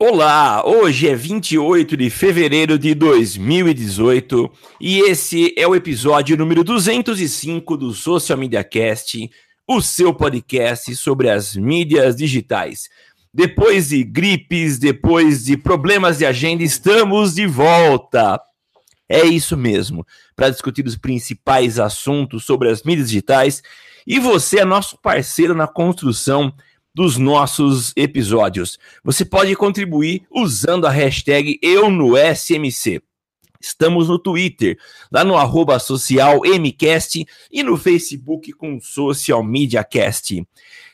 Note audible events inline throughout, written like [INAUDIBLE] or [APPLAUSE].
Olá, hoje é 28 de fevereiro de 2018 e esse é o episódio número 205 do Social Media Cast, o seu podcast sobre as mídias digitais. Depois de gripes, depois de problemas de agenda, estamos de volta. É isso mesmo, para discutir os principais assuntos sobre as mídias digitais e você é nosso parceiro na construção dos nossos episódios. Você pode contribuir usando a hashtag Eu no SMC. Estamos no Twitter, lá no arroba social MCast e no Facebook com Social Media Cast.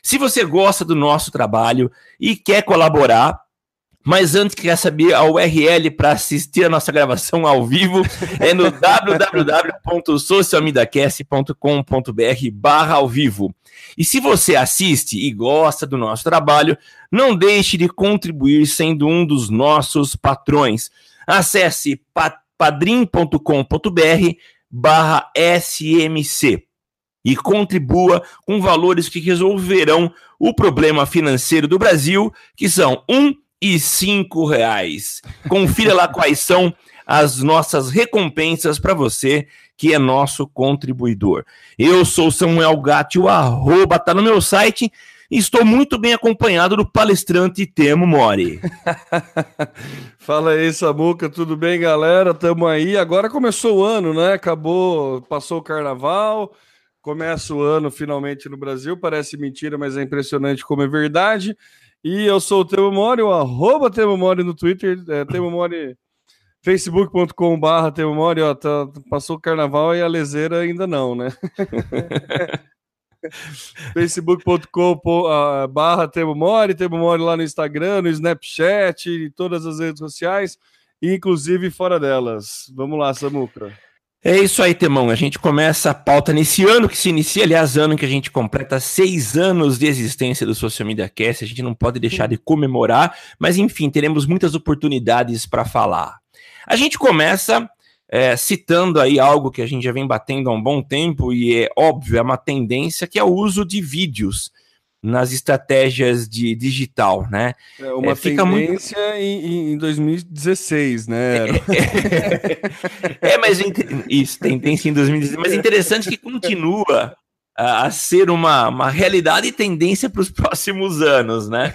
Se você gosta do nosso trabalho e quer colaborar, mas antes quer saber a URL para assistir a nossa gravação ao vivo, é no [LAUGHS] www.socialmediacast.com.br barra ao vivo. E se você assiste e gosta do nosso trabalho, não deixe de contribuir sendo um dos nossos patrões. Acesse padrim.com.br barra SMC e contribua com valores que resolverão o problema financeiro do Brasil, que são um cinco reais. Confira lá quais são as nossas recompensas para você que é nosso contribuidor. Eu sou Samuel Gatti, o arroba tá no meu site e estou muito bem acompanhado do palestrante Temo Mori. [LAUGHS] Fala aí, Samuca, tudo bem, galera? Tamo aí. Agora começou o ano, né? Acabou, passou o carnaval, começa o ano finalmente no Brasil. Parece mentira, mas é impressionante como é verdade. E eu sou o Temo Mori, o arroba Temo Mori no Twitter, é, Temo Mori, facebook.com barra Temo Mori, ó, tá, passou o carnaval e a lezeira ainda não, né? [LAUGHS] facebook.com barra Temo Mori, Temo Mori lá no Instagram, no Snapchat, em todas as redes sociais, inclusive fora delas. Vamos lá, Samuca. É isso aí, Temão. A gente começa a pauta nesse ano que se inicia, aliás, ano que a gente completa seis anos de existência do Social Media Cast. A gente não pode deixar de comemorar, mas enfim, teremos muitas oportunidades para falar. A gente começa é, citando aí algo que a gente já vem batendo há um bom tempo e é óbvio, é uma tendência que é o uso de vídeos nas estratégias de digital, né? É uma é, fica tendência muito... em, em 2016, né? É, é, mas isso, tendência em 2016, mas interessante que continua a, a ser uma, uma realidade e tendência para os próximos anos, né?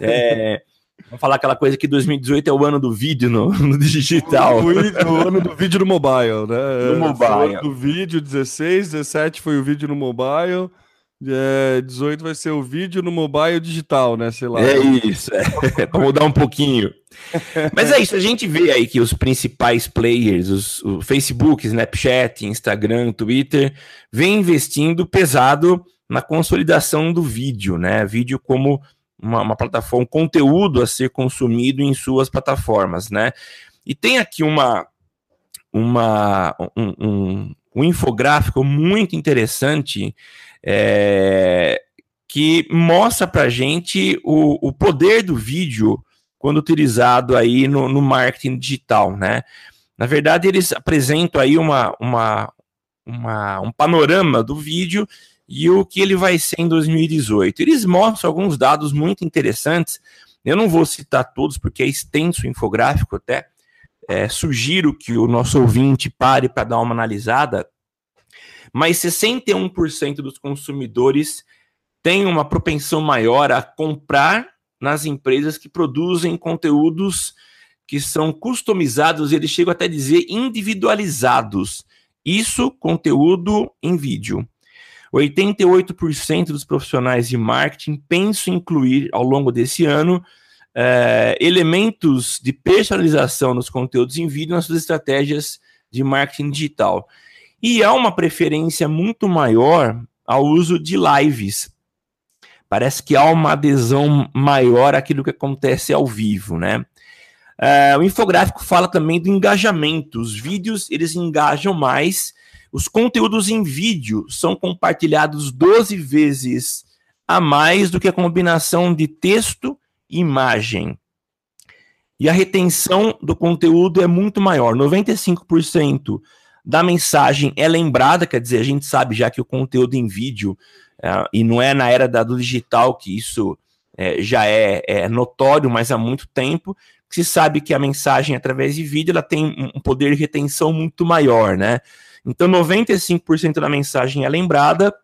É, vamos falar aquela coisa que 2018 é o ano do vídeo no, no digital. O, o, ano do vídeo no mobile, né? No mobile. O ano do vídeo, 16, 17 foi o vídeo no mobile. É, 18 vai ser o vídeo no mobile digital, né? Sei lá. É isso, é. [LAUGHS] para mudar um pouquinho. Mas é isso, a gente vê aí que os principais players, os, o Facebook, Snapchat, Instagram, Twitter, vem investindo pesado na consolidação do vídeo, né? Vídeo como uma, uma plataforma, um conteúdo a ser consumido em suas plataformas, né? E tem aqui uma, uma um, um, um infográfico muito interessante é, que mostra para gente o, o poder do vídeo quando utilizado aí no, no, marketing digital, né? Na verdade, eles apresentam aí uma, uma, uma, um panorama do vídeo e o que ele vai ser em 2018. Eles mostram alguns dados muito interessantes. Eu não vou citar todos porque é extenso o infográfico até. É, sugiro que o nosso ouvinte pare para dar uma analisada mas 61% dos consumidores têm uma propensão maior a comprar nas empresas que produzem conteúdos que são customizados, eles chegam até a dizer individualizados. Isso, conteúdo em vídeo. 88% dos profissionais de marketing pensam incluir ao longo desse ano é, elementos de personalização nos conteúdos em vídeo nas suas estratégias de marketing digital. E há uma preferência muito maior ao uso de lives. Parece que há uma adesão maior àquilo que acontece ao vivo, né? Uh, o infográfico fala também do engajamento. Os vídeos eles engajam mais. Os conteúdos em vídeo são compartilhados 12 vezes a mais do que a combinação de texto e imagem. E a retenção do conteúdo é muito maior. 95% da mensagem é lembrada, quer dizer, a gente sabe já que o conteúdo em vídeo, é, e não é na era do digital que isso é, já é, é, notório, mas há muito tempo, que se sabe que a mensagem através de vídeo ela tem um poder de retenção muito maior, né? Então, 95% da mensagem é lembrada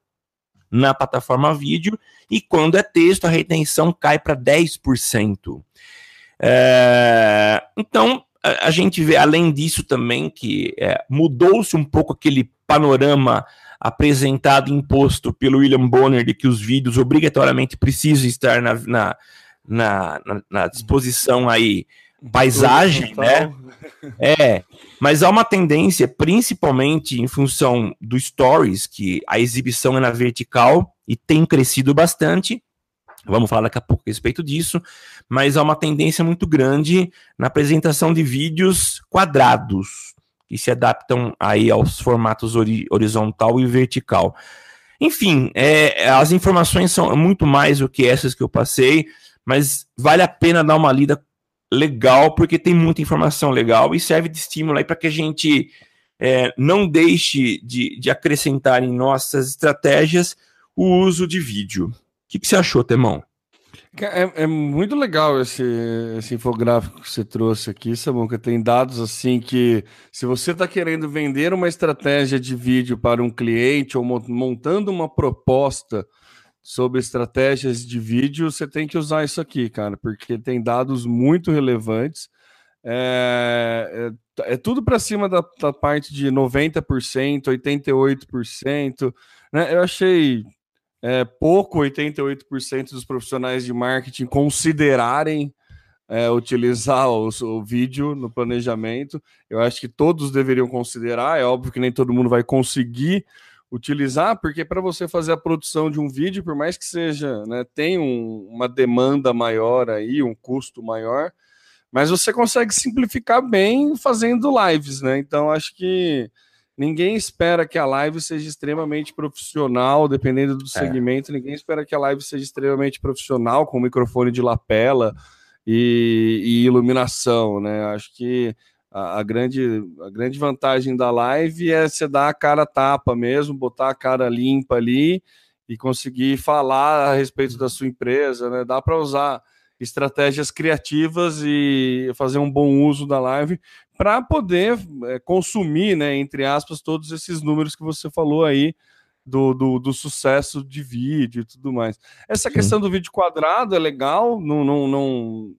na plataforma vídeo, e quando é texto, a retenção cai para 10%. É, então, a, a, gente vê, além disso, também que é, mudou-se um pouco aquele panorama apresentado e imposto pelo William Bonner de que os vídeos obrigatoriamente precisam estar na, na, na, na disposição aí paisagem, né? É, mas há uma tendência, principalmente em função do Stories, que a exibição é na vertical e tem crescido bastante. Vamos falar daqui a pouco a respeito disso, mas há uma tendência muito grande na apresentação de vídeos quadrados, que se adaptam aí aos formatos ori horizontal e vertical. Enfim, é, as informações são muito mais do que essas que eu passei, mas vale a pena dar uma lida legal, porque tem muita informação legal e serve de estímulo aí para que a gente é, não deixe de, de, acrescentar em nossas estratégias o uso de vídeo. O que, que você achou, Temão? É, é, muito legal esse, esse infográfico que você trouxe aqui, Samuca. Tem dados assim que, se você está querendo vender uma estratégia de vídeo para um cliente ou montando uma proposta sobre estratégias de vídeo, você tem que usar isso aqui, cara, porque tem dados muito relevantes. É, é, é tudo para cima da, da, parte de 90%, 88%. Né? Eu achei é, pouco 88% dos profissionais de marketing considerarem é, utilizar o, o, vídeo no planejamento. Eu acho que todos deveriam considerar. É óbvio que nem todo mundo vai conseguir utilizar, porque para você fazer a produção de um vídeo, por mais que seja, né, tem um, uma demanda maior aí, um custo maior, mas você consegue simplificar bem fazendo lives, né? Então acho que ninguém espera que a live seja extremamente profissional, dependendo do é. segmento, é. ninguém espera que a live seja extremamente profissional, com microfone de lapela e, e iluminação, né? Acho que a, a, grande, a grande vantagem da live é você dar a cara tapa mesmo, botar a cara limpa ali e conseguir falar a respeito da sua empresa, né? Dá para usar estratégias criativas e fazer um bom uso da live para poder é, consumir, né, entre aspas, todos esses números que você falou aí do, do, do sucesso de vídeo e tudo mais. Essa Sim. questão do vídeo quadrado é legal, não, não, não,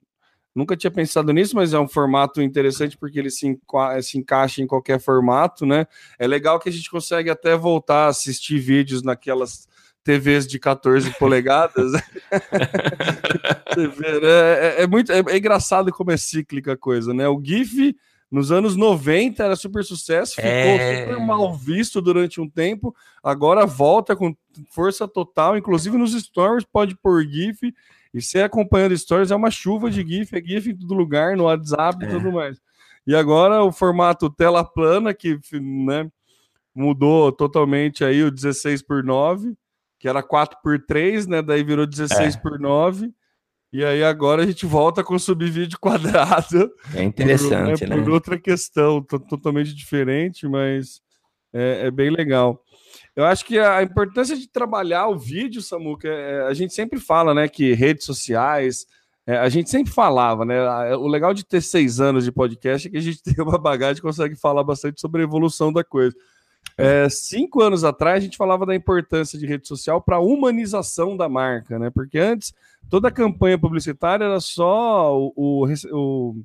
Nunca tinha pensado nisso, mas é um formato interessante porque ele se, enca se encaixa em qualquer formato, né? É legal que a gente consegue até voltar a assistir vídeos naquelas TVs de 14 [LAUGHS] polegadas. [LAUGHS] Né? é, é, muito é, é, engraçado como é cíclica a coisa, né? O GIF nos anos 90 era super sucesso, ficou é... super mal visto durante um tempo, agora volta com força total, inclusive nos stories pode pôr GIF e você acompanhando stories, é uma chuva de GIF, é GIF em todo lugar, no WhatsApp e é. tudo mais. E agora o formato tela plana, que né, mudou totalmente aí o 16 por 9, que era 4 por 3, né? Daí virou 16 é. por 9. E aí agora a gente volta com subvídeo quadrado. [LAUGHS] É interessante, por, né? Por outra questão, totalmente diferente, mas é, é bem legal. Eu acho que a importância de trabalhar o vídeo, Samuca, é, a gente sempre fala, né, que redes sociais, é, a gente sempre falava, né? O legal de ter seis anos de podcast é que a gente [LAUGHS] tem uma bagagem e consegue falar bastante sobre a evolução da coisa. É, cinco anos atrás, a gente falava da importância de rede social para a humanização da marca, né? Porque antes, toda a campanha publicitária era só o, o, o,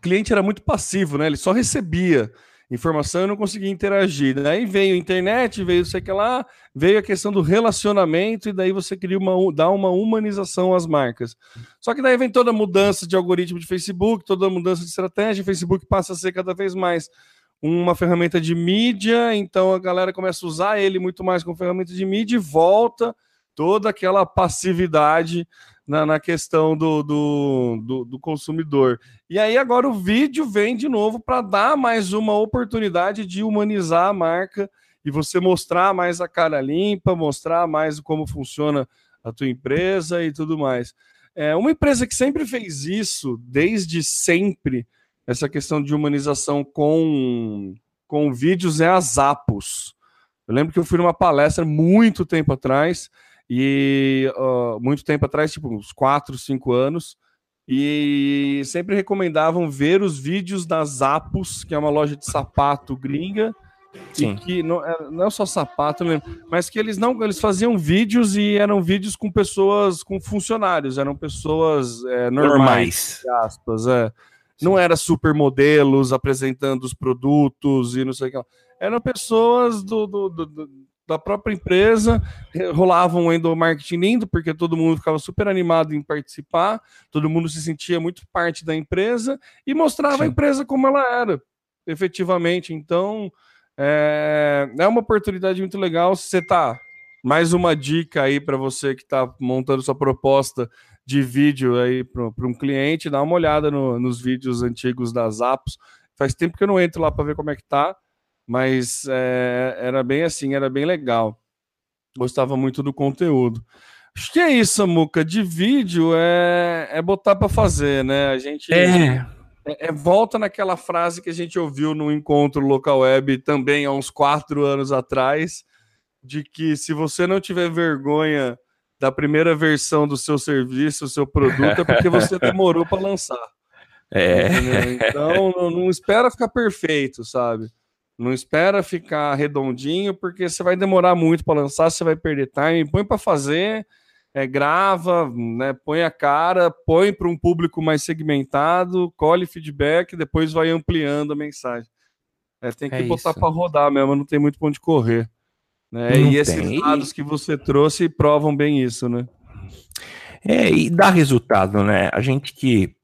cliente era muito passivo, né? Ele só recebia informação, eu não conseguia interagir. Daí veio a internet, veio sei que lá, veio a questão do relacionamento, e daí você queria uma, dar uma humanização às marcas. Só que daí vem toda a mudança de algoritmo de Facebook, toda a mudança de estratégia, o Facebook passa a ser cada vez mais uma ferramenta de mídia, então a galera começa a usar ele muito mais como ferramenta de mídia e volta toda aquela passividade na, na questão do, do, do, do, consumidor. E aí agora o vídeo vem de novo para dar mais uma oportunidade de humanizar a marca e você mostrar mais a cara limpa, mostrar mais como funciona a tua empresa e tudo mais. É uma empresa que sempre fez isso, desde sempre, essa questão de humanização com, com vídeos é a Zappos. Eu lembro que eu fui numa palestra muito tempo atrás e uh, muito tempo atrás, tipo uns 4, 5 anos, e sempre recomendavam ver os vídeos da Zappos, que é uma loja de sapato gringa, Sim. E que não, é, não é só sapato, mas que eles não eles faziam vídeos e eram vídeos com pessoas, com funcionários, eram pessoas é, normais, normais. Aspas, é. Não era supermodelos apresentando os produtos e não sei o que. Eram pessoas do, do, do, da própria empresa, rolava um endomarketing lindo, porque todo mundo ficava super animado em participar, todo mundo se sentia muito parte da empresa e mostrava Sim. a empresa como ela era, efetivamente. Então, é, é uma oportunidade muito legal. Se você tá mais uma dica aí para você que está montando sua proposta de vídeo aí para um cliente, dá uma olhada no, nos vídeos antigos das apps. Faz tempo que eu não entro lá para ver como é que tá, mas é, era bem assim, era bem legal. Gostava muito do conteúdo. Acho que é isso, Samuca. De vídeo é, é botar para fazer, né? A gente. É é, é, volta naquela frase que a gente ouviu no encontro local web também há uns quatro anos atrás, de que se você não tiver vergonha da primeira versão do seu serviço, do seu produto, é porque você [LAUGHS] demorou para lançar. É. Então não, não espera ficar perfeito, sabe? Não espera ficar redondinho, porque você vai demorar muito para lançar, você vai perder time. Põe para fazer é, grava, né, põe a cara, põe para um público mais segmentado, colhe feedback, depois vai ampliando a mensagem. É, tem que é botar para rodar mesmo, não tem muito ponto de correr. Né? E esses dados que você trouxe provam bem isso, né? É, e dá resultado, né? A gente que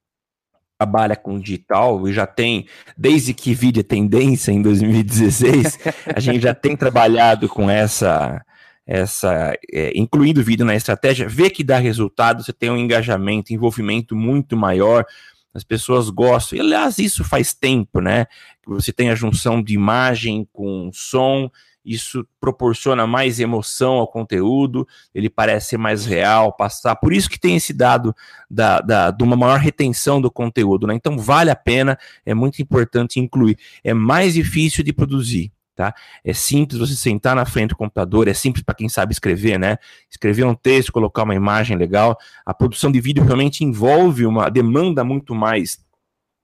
trabalha com digital e já tem, desde que vídeo é tendência em 2016, a gente já tem trabalhado com essa essa, é, incluindo vídeo na estratégia, vê que dá resultado, você tem um engajamento, envolvimento muito maior, as pessoas gostam. E, aliás, isso faz tempo, né? Que você tem a junção de imagem com som, isso proporciona mais emoção ao conteúdo, ele parece ser mais real, passar. Por isso que tem esse dado da, da, de uma maior retenção do conteúdo, né? Então vale a pena, é muito importante incluir. É mais difícil de produzir. Tá? É simples você sentar na frente do computador, é simples para quem sabe escrever, né? Escrever um texto, colocar uma imagem legal. A produção de vídeo realmente envolve uma demanda muito mais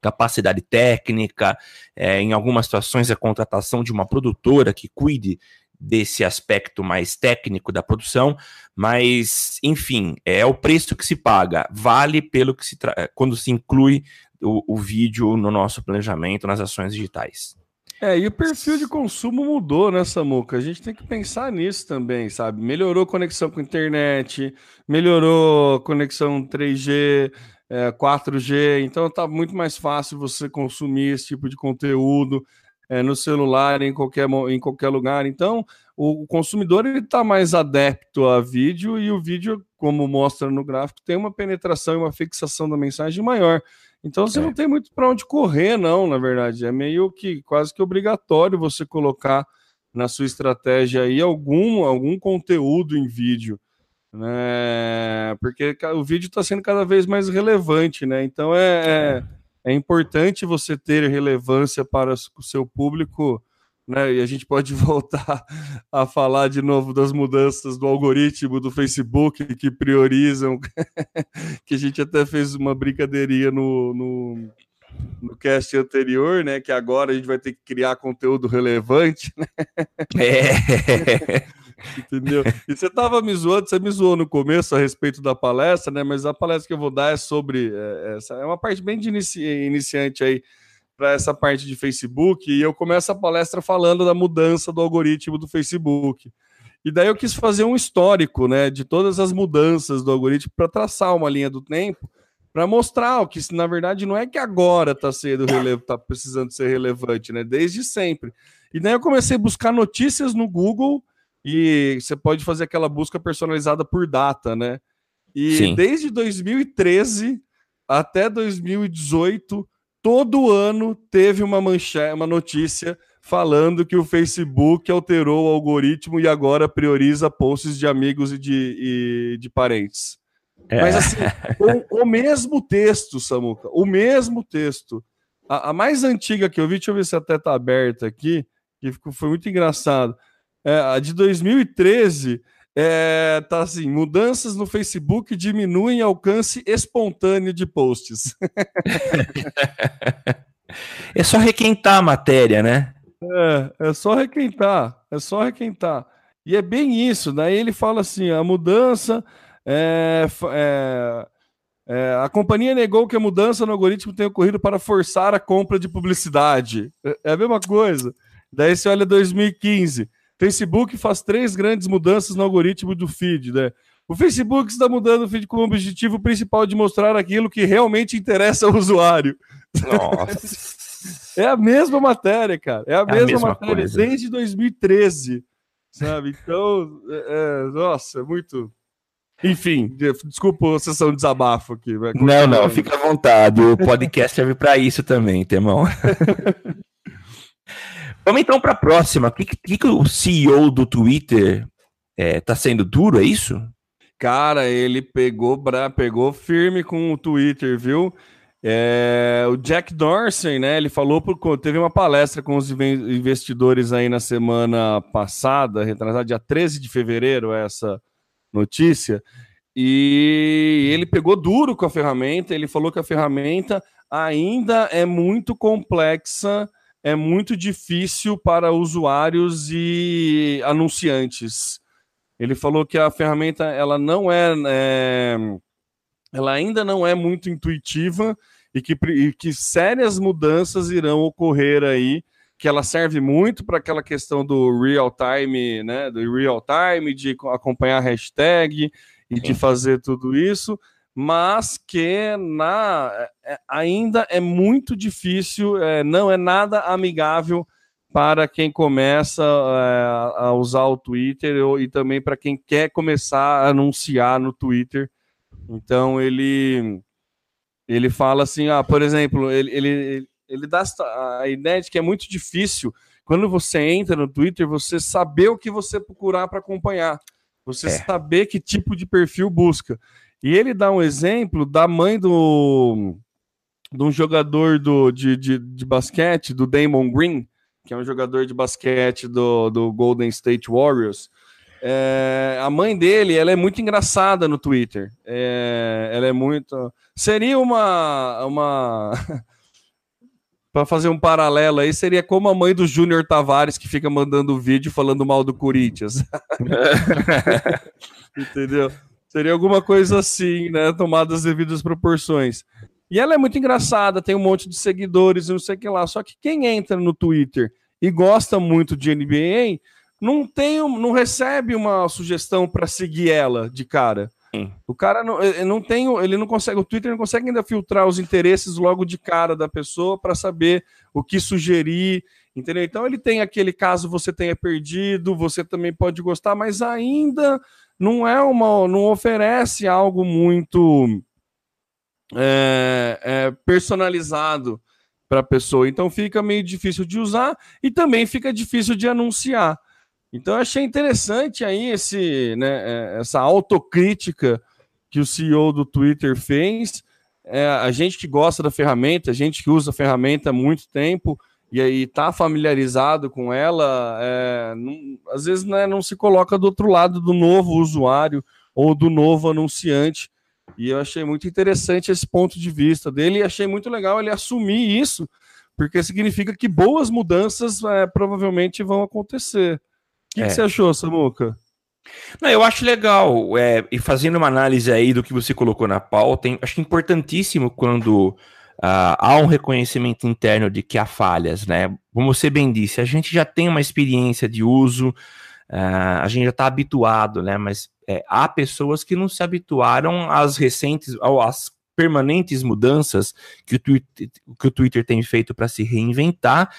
capacidade técnica, é, em algumas situações a contratação de uma produtora que cuide desse aspecto mais técnico da produção, mas enfim, é o preço que se paga, vale pelo que se quando se inclui o, o vídeo no nosso planejamento, nas ações digitais. É, e o perfil de consumo mudou, né, Samuca? A gente tem que pensar nisso também, sabe? Melhorou a conexão com a internet, melhorou a conexão 3G, é, 4G, então tá muito mais fácil você consumir esse tipo de conteúdo é, no celular, em qualquer, em qualquer lugar. Então, o, consumidor ele está mais adepto a vídeo e o vídeo, como mostra no gráfico, tem uma penetração e uma fixação da mensagem maior. Então você é. não tem muito para onde correr, não, na verdade. É meio que quase que obrigatório você colocar na sua estratégia aí algum, algum conteúdo em vídeo. Né? Porque o vídeo está sendo cada vez mais relevante, né? Então é, é, é importante você ter relevância para o seu público né? E a gente pode [LAUGHS] voltar a falar de novo das mudanças do algoritmo do Facebook que priorizam, [LAUGHS] que a gente até fez uma brincadeirinha no, no, no cast anterior, né? Que agora a gente vai ter que criar conteúdo relevante, né? É. [LAUGHS] Entendeu? E você estava me zoando, você me zoou no começo a respeito da palestra, né? Mas a palestra que eu vou dar é sobre é, essa, é uma parte bem de inici, iniciante aí para essa parte de Facebook e eu começo a palestra falando da mudança do algoritmo do Facebook. E daí eu quis fazer um histórico, né, de todas as mudanças do algoritmo para traçar uma linha do tempo, para mostrar o que na verdade não é que agora está sendo tá precisando ser relevante, né, desde sempre. E daí eu comecei a buscar notícias no Google e você pode fazer aquela busca personalizada por data, né? E Sim. desde 2013 até 2018 todo ano teve uma manchete, uma notícia falando que o Facebook alterou o algoritmo e agora prioriza posts de amigos e de, e de parentes. É. Mas assim, o, o, mesmo texto, Samuca, o mesmo texto. A, a, mais antiga que eu vi, deixa eu ver se até tá aberta aqui, que foi muito engraçado. É, a de 2013 É, tá assim, mudanças no Facebook diminuem alcance espontâneo de posts. [LAUGHS] é só requentar a matéria, né? É, é só requentar, é só requentar. E é bem isso, daí ele fala assim, a mudança é, é, é, a companhia negou que a mudança no algoritmo tenha ocorrido para forçar a compra de publicidade. É, é a mesma coisa. Daí você olha 2015. Facebook faz três grandes mudanças no algoritmo do feed, né? O Facebook está mudando o feed com o objetivo principal de mostrar aquilo que realmente interessa ao usuário. Nossa. [LAUGHS] é a mesma matéria, cara. É a, é mesma, a mesma, matéria coisa. desde 2013, sabe? Então, é, é, nossa, é muito. Enfim, desculpa a sessão de desabafo aqui. Não, não, fica à vontade. O podcast serve para isso também, Temão. [LAUGHS] Vamos então para a próxima. O que, que, que, o CEO do Twitter é, tá sendo duro, é isso? Cara, ele pegou, pegou firme com o Twitter, viu? É, o Jack Dorsey, né? Ele falou, por, teve uma palestra com os investidores aí na semana passada, retrasada, dia 13 de fevereiro, essa notícia. E ele pegou duro com a ferramenta. Ele falou que a ferramenta ainda é muito complexa é muito difícil para usuários e anunciantes. Ele falou que a ferramenta ela não é, é ela ainda não é muito intuitiva e que, e que sérias mudanças irão ocorrer aí, que ela serve muito para aquela questão do real time, né, do real time, de acompanhar a hashtag e de fazer tudo isso, mas que na, é, ainda é muito difícil, é, não é nada amigável para quem começa é, a usar o Twitter e também para quem quer começar a anunciar no Twitter. Então ele ele fala assim, ah, por exemplo, ele, ele, ele dá a ideia de que é muito difícil quando você entra no Twitter você saber o que você procurar para acompanhar, você é. saber que tipo de perfil busca. E ele dá um exemplo da mãe do de um jogador do, de, de, de basquete, do Damon Green, que é um jogador de basquete do, do Golden State Warriors. É, a mãe dele, ela é muito engraçada no Twitter. É, ela é muito. Seria uma. uma... [LAUGHS] para fazer um paralelo aí, seria como a mãe do Júnior Tavares que fica mandando vídeo falando mal do Corinthians. [LAUGHS] [LAUGHS] Entendeu? Seria alguma coisa assim, né? Tomada as devidas proporções. E ela é muito engraçada, tem um monte de seguidores e não sei o que lá. Só que quem entra no Twitter e gosta muito de NBA, não tem, não recebe uma sugestão para seguir ela de cara. Sim. O cara não, não tem, ele não consegue, o Twitter não consegue ainda filtrar os interesses logo de cara da pessoa para saber o que sugerir, entendeu? Então ele tem aquele caso você tenha perdido, você também pode gostar, mas ainda não é uma, não oferece algo muito é, é, personalizado para a pessoa. Então fica meio difícil de usar e também fica difícil de anunciar. Então eu achei interessante aí esse, né, é, essa autocrítica que o CEO do Twitter fez. É, a gente que gosta da ferramenta, a gente que usa a ferramenta há muito tempo, e aí tá familiarizado com ela, é, não, às vezes né, não se coloca do outro lado do novo usuário ou do novo anunciante. E eu achei muito interessante esse ponto de vista dele e achei muito legal ele assumir isso, porque significa que boas mudanças é, provavelmente vão acontecer. O que, é. que você achou, Samuca? Não, eu acho legal, é, e fazendo uma análise aí do que você colocou na pauta, acho importantíssimo quando Uh, há um reconhecimento interno de que há falhas, né? Como você bem disse, a gente já tem uma experiência de uso, uh, a gente já está habituado, né? Mas é, há pessoas que não se habituaram às recentes, às permanentes mudanças que o Twitter, que o Twitter tem feito para se reinventar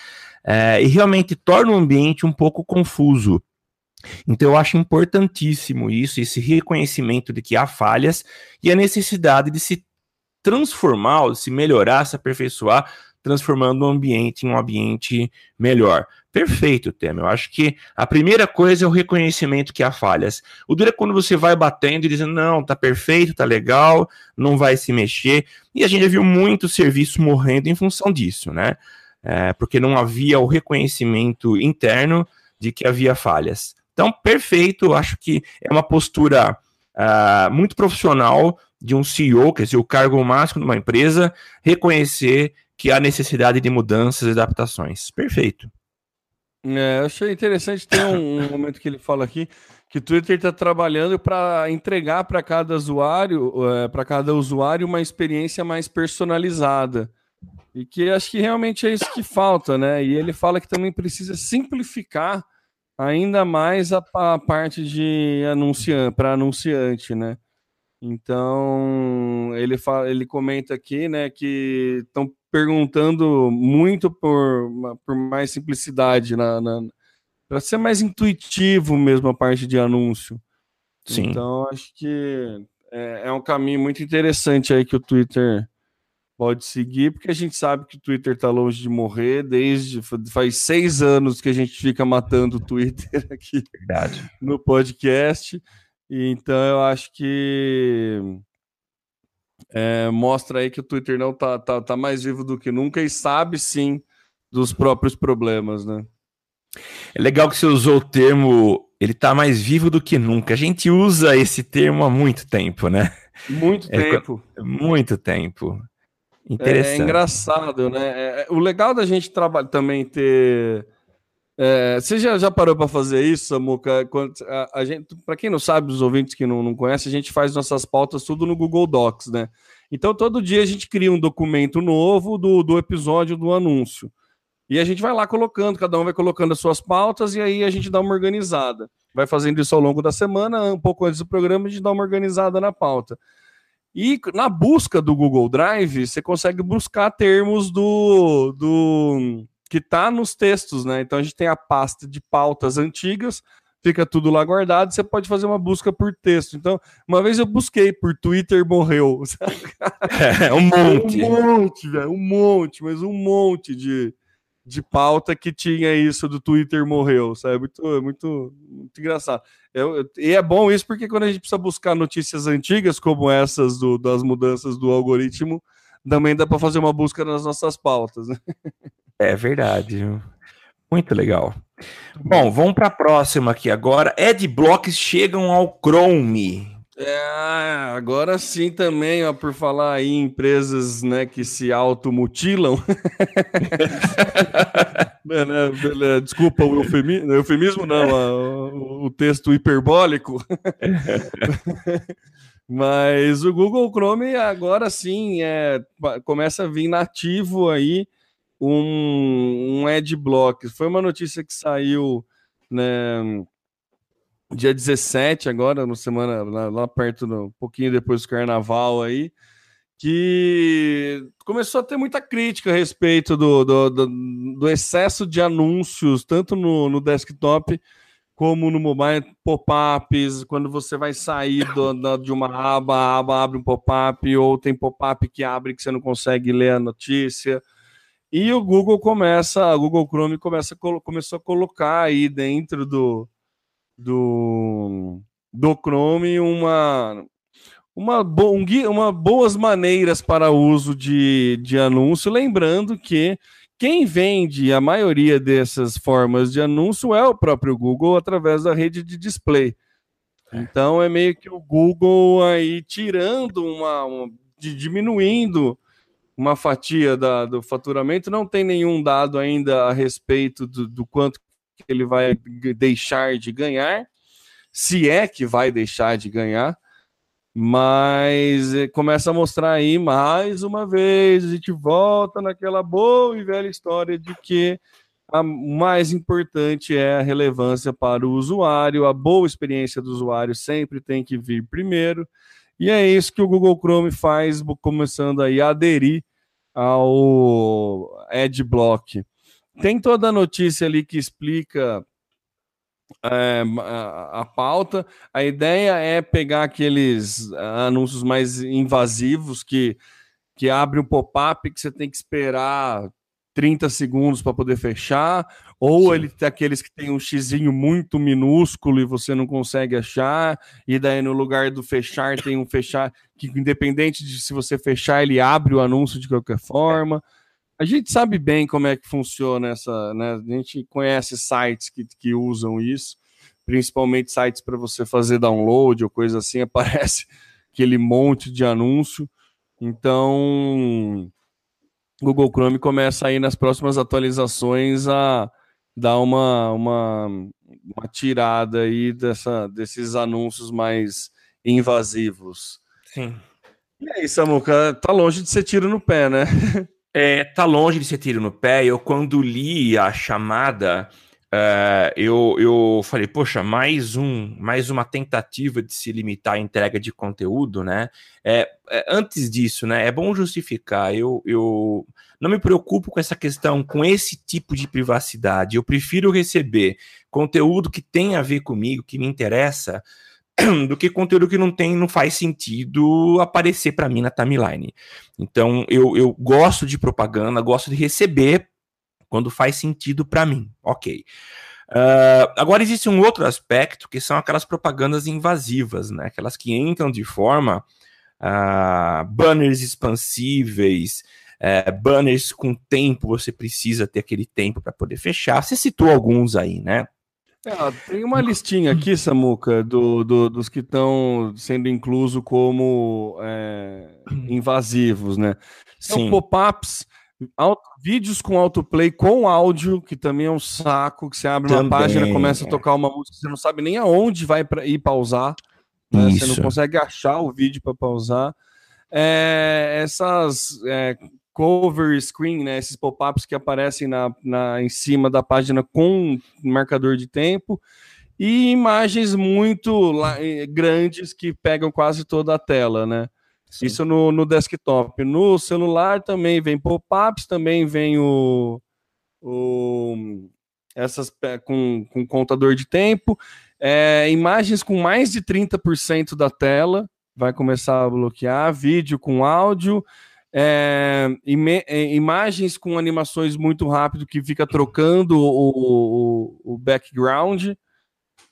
uh, e realmente torna o ambiente um pouco confuso. Então eu acho importantíssimo isso, esse reconhecimento de que há falhas e a necessidade de se transformar, se melhorar, se aperfeiçoar, transformando o ambiente em um ambiente melhor. Perfeito, Temer. Eu acho que a primeira coisa é o reconhecimento que há falhas. O duro é quando você vai batendo e dizendo, não, tá perfeito, tá legal, não vai se mexer. E a gente já viu muito serviço morrendo em função disso, né? É, porque não havia o reconhecimento interno de que havia falhas. Então, perfeito, acho que é uma postura uh, muito profissional de um CEO, quer dizer, o cargo máximo de uma empresa, reconhecer que há necessidade de mudanças e adaptações. Perfeito. É, eu achei interessante, tem um, um [COUGHS] momento que ele fala aqui que o Twitter está trabalhando para entregar para cada usuário, é, para cada usuário uma experiência mais personalizada. E que acho que realmente é isso que falta, né? E ele fala que também precisa simplificar ainda mais a, a parte de anunciante para anunciante, né? Então ele fala, ele comenta aqui, né, que estão perguntando muito por, por mais simplicidade na, na para ser mais intuitivo mesmo a parte de anúncio. Sim. Então acho que é, é um caminho muito interessante aí que o Twitter pode seguir, porque a gente sabe que o Twitter está longe de morrer desde faz seis anos que a gente fica matando o Twitter [LAUGHS] aqui Verdade. no podcast. E, então eu acho que é, mostra aí que o Twitter não tá, tá, tá mais vivo do que nunca e sabe sim dos próprios problemas, né? É legal que você usou o termo ele tá mais vivo do que nunca. A gente usa esse termo há muito tempo, né? Muito é, tempo. Muito tempo. Interessante. É, é engraçado, né? É, é, o legal da gente trabalhar também ter. É, você já, já parou para fazer isso, Samuca? A, a gente, para quem não sabe, os ouvintes que não, não conhecem, a gente faz nossas pautas tudo no Google Docs, né? Então todo dia a gente cria um documento novo do, do episódio do anúncio. E a gente vai lá colocando, cada um vai colocando as suas pautas e aí a gente dá uma organizada. Vai fazendo isso ao longo da semana, um pouco antes do programa, a gente dá uma organizada na pauta. E na busca do Google Drive, você consegue buscar termos do, do que está nos textos, né? Então a gente tem a pasta de pautas antigas, fica tudo lá guardado, você pode fazer uma busca por texto. Então, uma vez eu busquei por Twitter morreu. [LAUGHS] É, um monte. Um monte, velho, um monte, mas um monte de, de pauta que tinha isso do Twitter morreu, sabe? Muito, muito, muito engraçado. Eu, eu, e é bom isso porque quando a gente precisa buscar notícias antigas como essas do, das mudanças do algoritmo, também dá para fazer uma busca nas nossas pautas. Né? [LAUGHS] É verdade. Muito legal. Bom, vamos para a próxima aqui agora. Adblocks chegam ao Chrome. É, agora sim também, ó, por falar aí em empresas né, que se automutilam. [LAUGHS] Desculpa o eufemismo, eufemismo não, o, o texto hiperbólico. [LAUGHS] Mas o Google Chrome agora sim é, começa a vir nativo aí um, um adblock. Foi uma notícia que saiu né, dia 17, agora, no semana, lá, lá perto, no, um pouquinho depois do carnaval aí, que começou a ter muita crítica a respeito do, do, do, do excesso de anúncios, tanto no, no desktop como no mobile, pop-ups, quando você vai sair do, de uma aba, a aba abre um pop-up, ou tem pop-up que abre que você não consegue ler a notícia. E o Google começa, a Google Chrome começa, começou a colocar aí dentro do, do, do Chrome uma, uma, bo, um, uma boas maneiras para uso de, de anúncio, lembrando que quem vende a maioria dessas formas de anúncio é o próprio Google através da rede de display. É. Então é meio que o Google aí tirando uma, uma de, diminuindo uma fatia da, do faturamento. Não tem nenhum dado ainda a respeito do, do quanto ele vai deixar de ganhar, se é que vai deixar de ganhar, mas eh, começa a mostrar aí mais uma vez, a gente volta naquela boa e velha história de que a mais importante é a relevância para o usuário, a boa experiência do usuário sempre tem que vir primeiro, e é isso que o Google Chrome faz, começando aí a aderir ao Adblock. Tem toda a notícia ali que explica é, a, a, pauta. A ideia é pegar aqueles anúncios mais invasivos que, que abre um pop-up que você tem que esperar 30 segundos para poder fechar, ou Sim. ele tem aqueles que tem um xizinho muito minúsculo e você não consegue achar, e daí no lugar do fechar tem um fechar que independente de se você fechar, ele abre o anúncio de qualquer forma. A gente sabe bem como é que funciona essa, né? A gente conhece sites que, que usam isso, principalmente sites para você fazer download ou coisa assim, [LAUGHS] aparece aquele monte de anúncio. Então, Google Chrome começa aí nas próximas atualizações a dar uma, uma, uma tirada aí dessa, desses anúncios mais invasivos. Sim. E aí, Samuca, tá longe de ser tiro no pé, né? [LAUGHS] É, tá longe de ser tiro no pé. Eu, quando li a chamada, uh, eu, eu falei, poxa, mais um, mais uma tentativa de se limitar a entrega de conteúdo, né? É, é, antes disso, né? É bom justificar. Eu, eu não me preocupo com essa questão, com esse tipo de privacidade. Eu prefiro receber conteúdo que tem a ver comigo, que me interessa [CLEARS THROAT] do que conteúdo que não tem, não faz sentido aparecer para mim na timeline. Então, eu, eu gosto de propaganda, gosto de receber quando faz sentido para mim. Ok. Uh, agora existe um outro aspecto que são aquelas propagandas invasivas, né? Aquelas que entram de forma uh, banners expansíveis, uh, banners com tempo, você precisa ter aquele tempo para poder fechar. Você citou alguns aí, né? É, tem uma listinha aqui, Samuca, do, do dos que estão sendo incluso como é, [CLEARS THROAT] invasivos, né? São pop-ups, vídeos com autoplay com áudio, que também é um saco, que você abre também, uma página, começa a tocar uma música, você não sabe nem aonde vai pra, ir pausar, né? você não consegue achar o vídeo para pausar. É, essas é, cover screen, né, esses pop-ups que aparecem na, na, em cima da página com marcador de tempo, e imagens muito eh, grandes que pegam quase toda a tela, né? Sim. Isso no, no desktop. No celular também vem pop-ups, também vem o, o essas com, com contador de tempo, é, imagens com mais de 30% da tela, vai começar a bloquear, vídeo com áudio, é, é, imagens com animações muito rápido que fica trocando o, o, o background. É,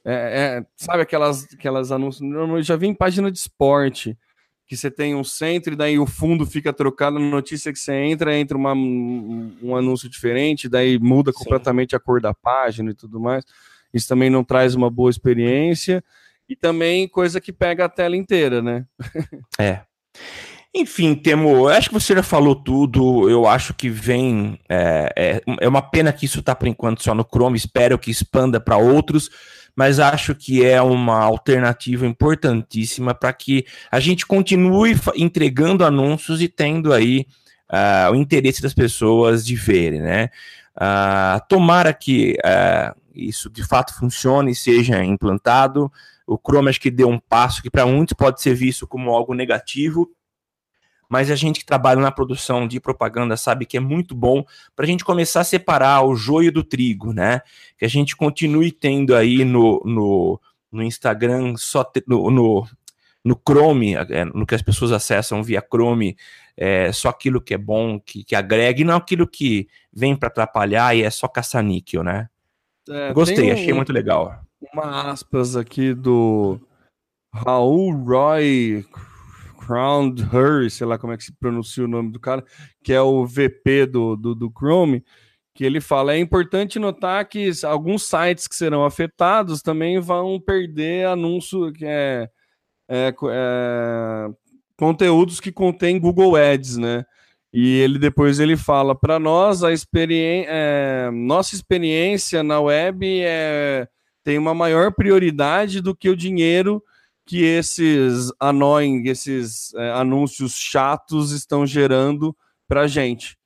é, sabe aquelas, aquelas anúncios? Eu já vi em página de esporte que você tem um centro e daí o fundo fica trocado na notícia que você entra, entra uma, um, anúncio diferente, daí muda Sim. completamente a cor da página e tudo mais. Isso também não traz uma boa experiência. E também coisa que pega a tela inteira, né? É. [LAUGHS] Enfim, Temo, acho que você já falou tudo. Eu acho que vem. É, é, é uma pena que isso está por enquanto só no Chrome. Espero que expanda para outros, mas acho que é uma alternativa importantíssima para que a gente continue entregando anúncios e tendo aí uh, o interesse das pessoas de verem, né? Uh, tomara que uh, isso de fato funcione e seja implantado. O Chrome acho que deu um passo que para muitos pode ser visto como algo negativo mas a gente que trabalha na produção de propaganda sabe que é muito bom para a gente começar a separar o joio do trigo, né? Que a gente continue tendo aí no, no, no Instagram, só te, no, no, no Chrome, é, no que as pessoas acessam via Chrome, é, só aquilo que é bom, que, que agrega, e não aquilo que vem para atrapalhar e é só caça-níquel, né? É, Gostei, um, achei muito legal. Uma aspas aqui do Raul Roy Crown Her, sei lá como é que se pronuncia o nome do cara, que é o VP do, do, do Chrome, que ele fala: é importante notar que alguns sites que serão afetados também vão perder anúncio que é, é, é conteúdos que contém Google Ads, né? E ele depois ele fala para nós a experiência, é, nossa experiência na web é, tem uma maior prioridade do que o dinheiro que esses annoying, esses é, anúncios chatos estão gerando para a gente.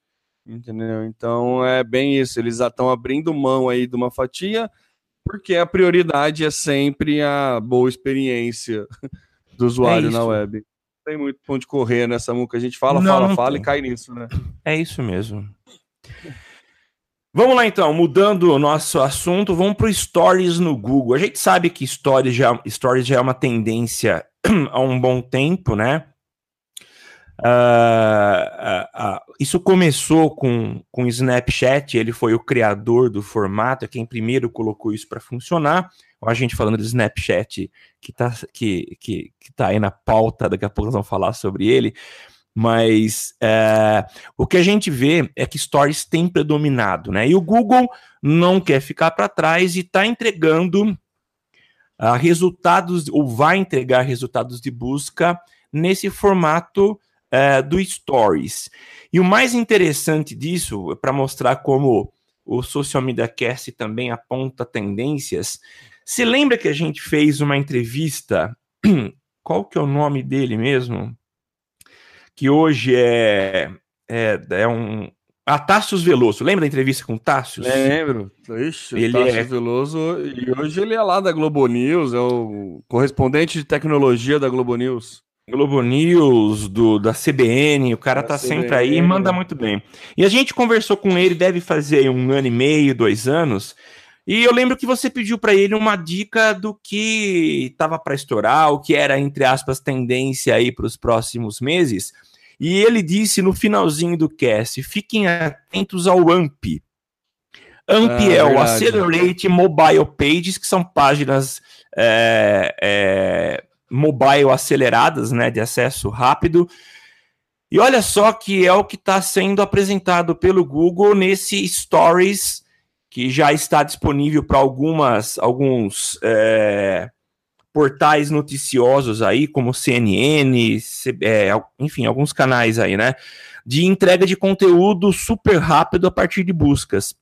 Entendeu? Então é bem isso. Eles estão abrindo mão aí de uma fatia, porque a prioridade é sempre a boa experiência [LAUGHS] do usuário é na web. Não tem muito ponto de correr nessa muca. A gente fala, não, fala, não fala tem. e cai nisso, né? É isso mesmo. Vamos lá então, mudando o nosso assunto, vamos para Stories no Google. A gente sabe que Stories já, Stories já é uma tendência [CLEARS THROAT] há um bom tempo, né? Uh, uh, uh, isso começou com, com o Snapchat, ele foi o criador do formato, é quem primeiro colocou isso para funcionar. A gente falando do Snapchat, que está que, que, que tá aí na pauta, daqui a pouco nós vamos falar sobre ele. Mas é, o que a gente vê é que stories tem predominado, né? E o Google não quer ficar para trás e está entregando uh, resultados, ou vai entregar resultados de busca nesse formato uh, do Stories. E o mais interessante disso, para mostrar como o Social Media Cast também aponta tendências, se lembra que a gente fez uma entrevista, [CLEARS THROAT] qual que é o nome dele mesmo? Que hoje é, é, é um, a Tassius Veloso, lembra da entrevista com o Tassius? Lembro. Ixi, ele Tassius é... Veloso, e hoje ele é lá da Globo News, é o correspondente de tecnologia da Globo News. Globo News, do, da CBN, o cara da tá CBN, sempre aí e manda muito bem. E a gente conversou com ele, deve fazer um ano e meio, dois anos, e eu lembro que você pediu para ele uma dica do que tava para estourar, o que era, entre aspas, tendência aí para os próximos meses. E ele disse no finalzinho do cast: fiquem atentos ao AMP. AMP ah, é o Accelerate Mobile Pages, que são páginas é, é, mobile aceleradas, né, de acesso rápido. E olha só que é o que está sendo apresentado pelo Google nesse Stories, que já está disponível para algumas alguns é, portais noticiosos aí, como CNN, é, enfim, alguns canais aí, né? De entrega de conteúdo super rápido a partir de buscas.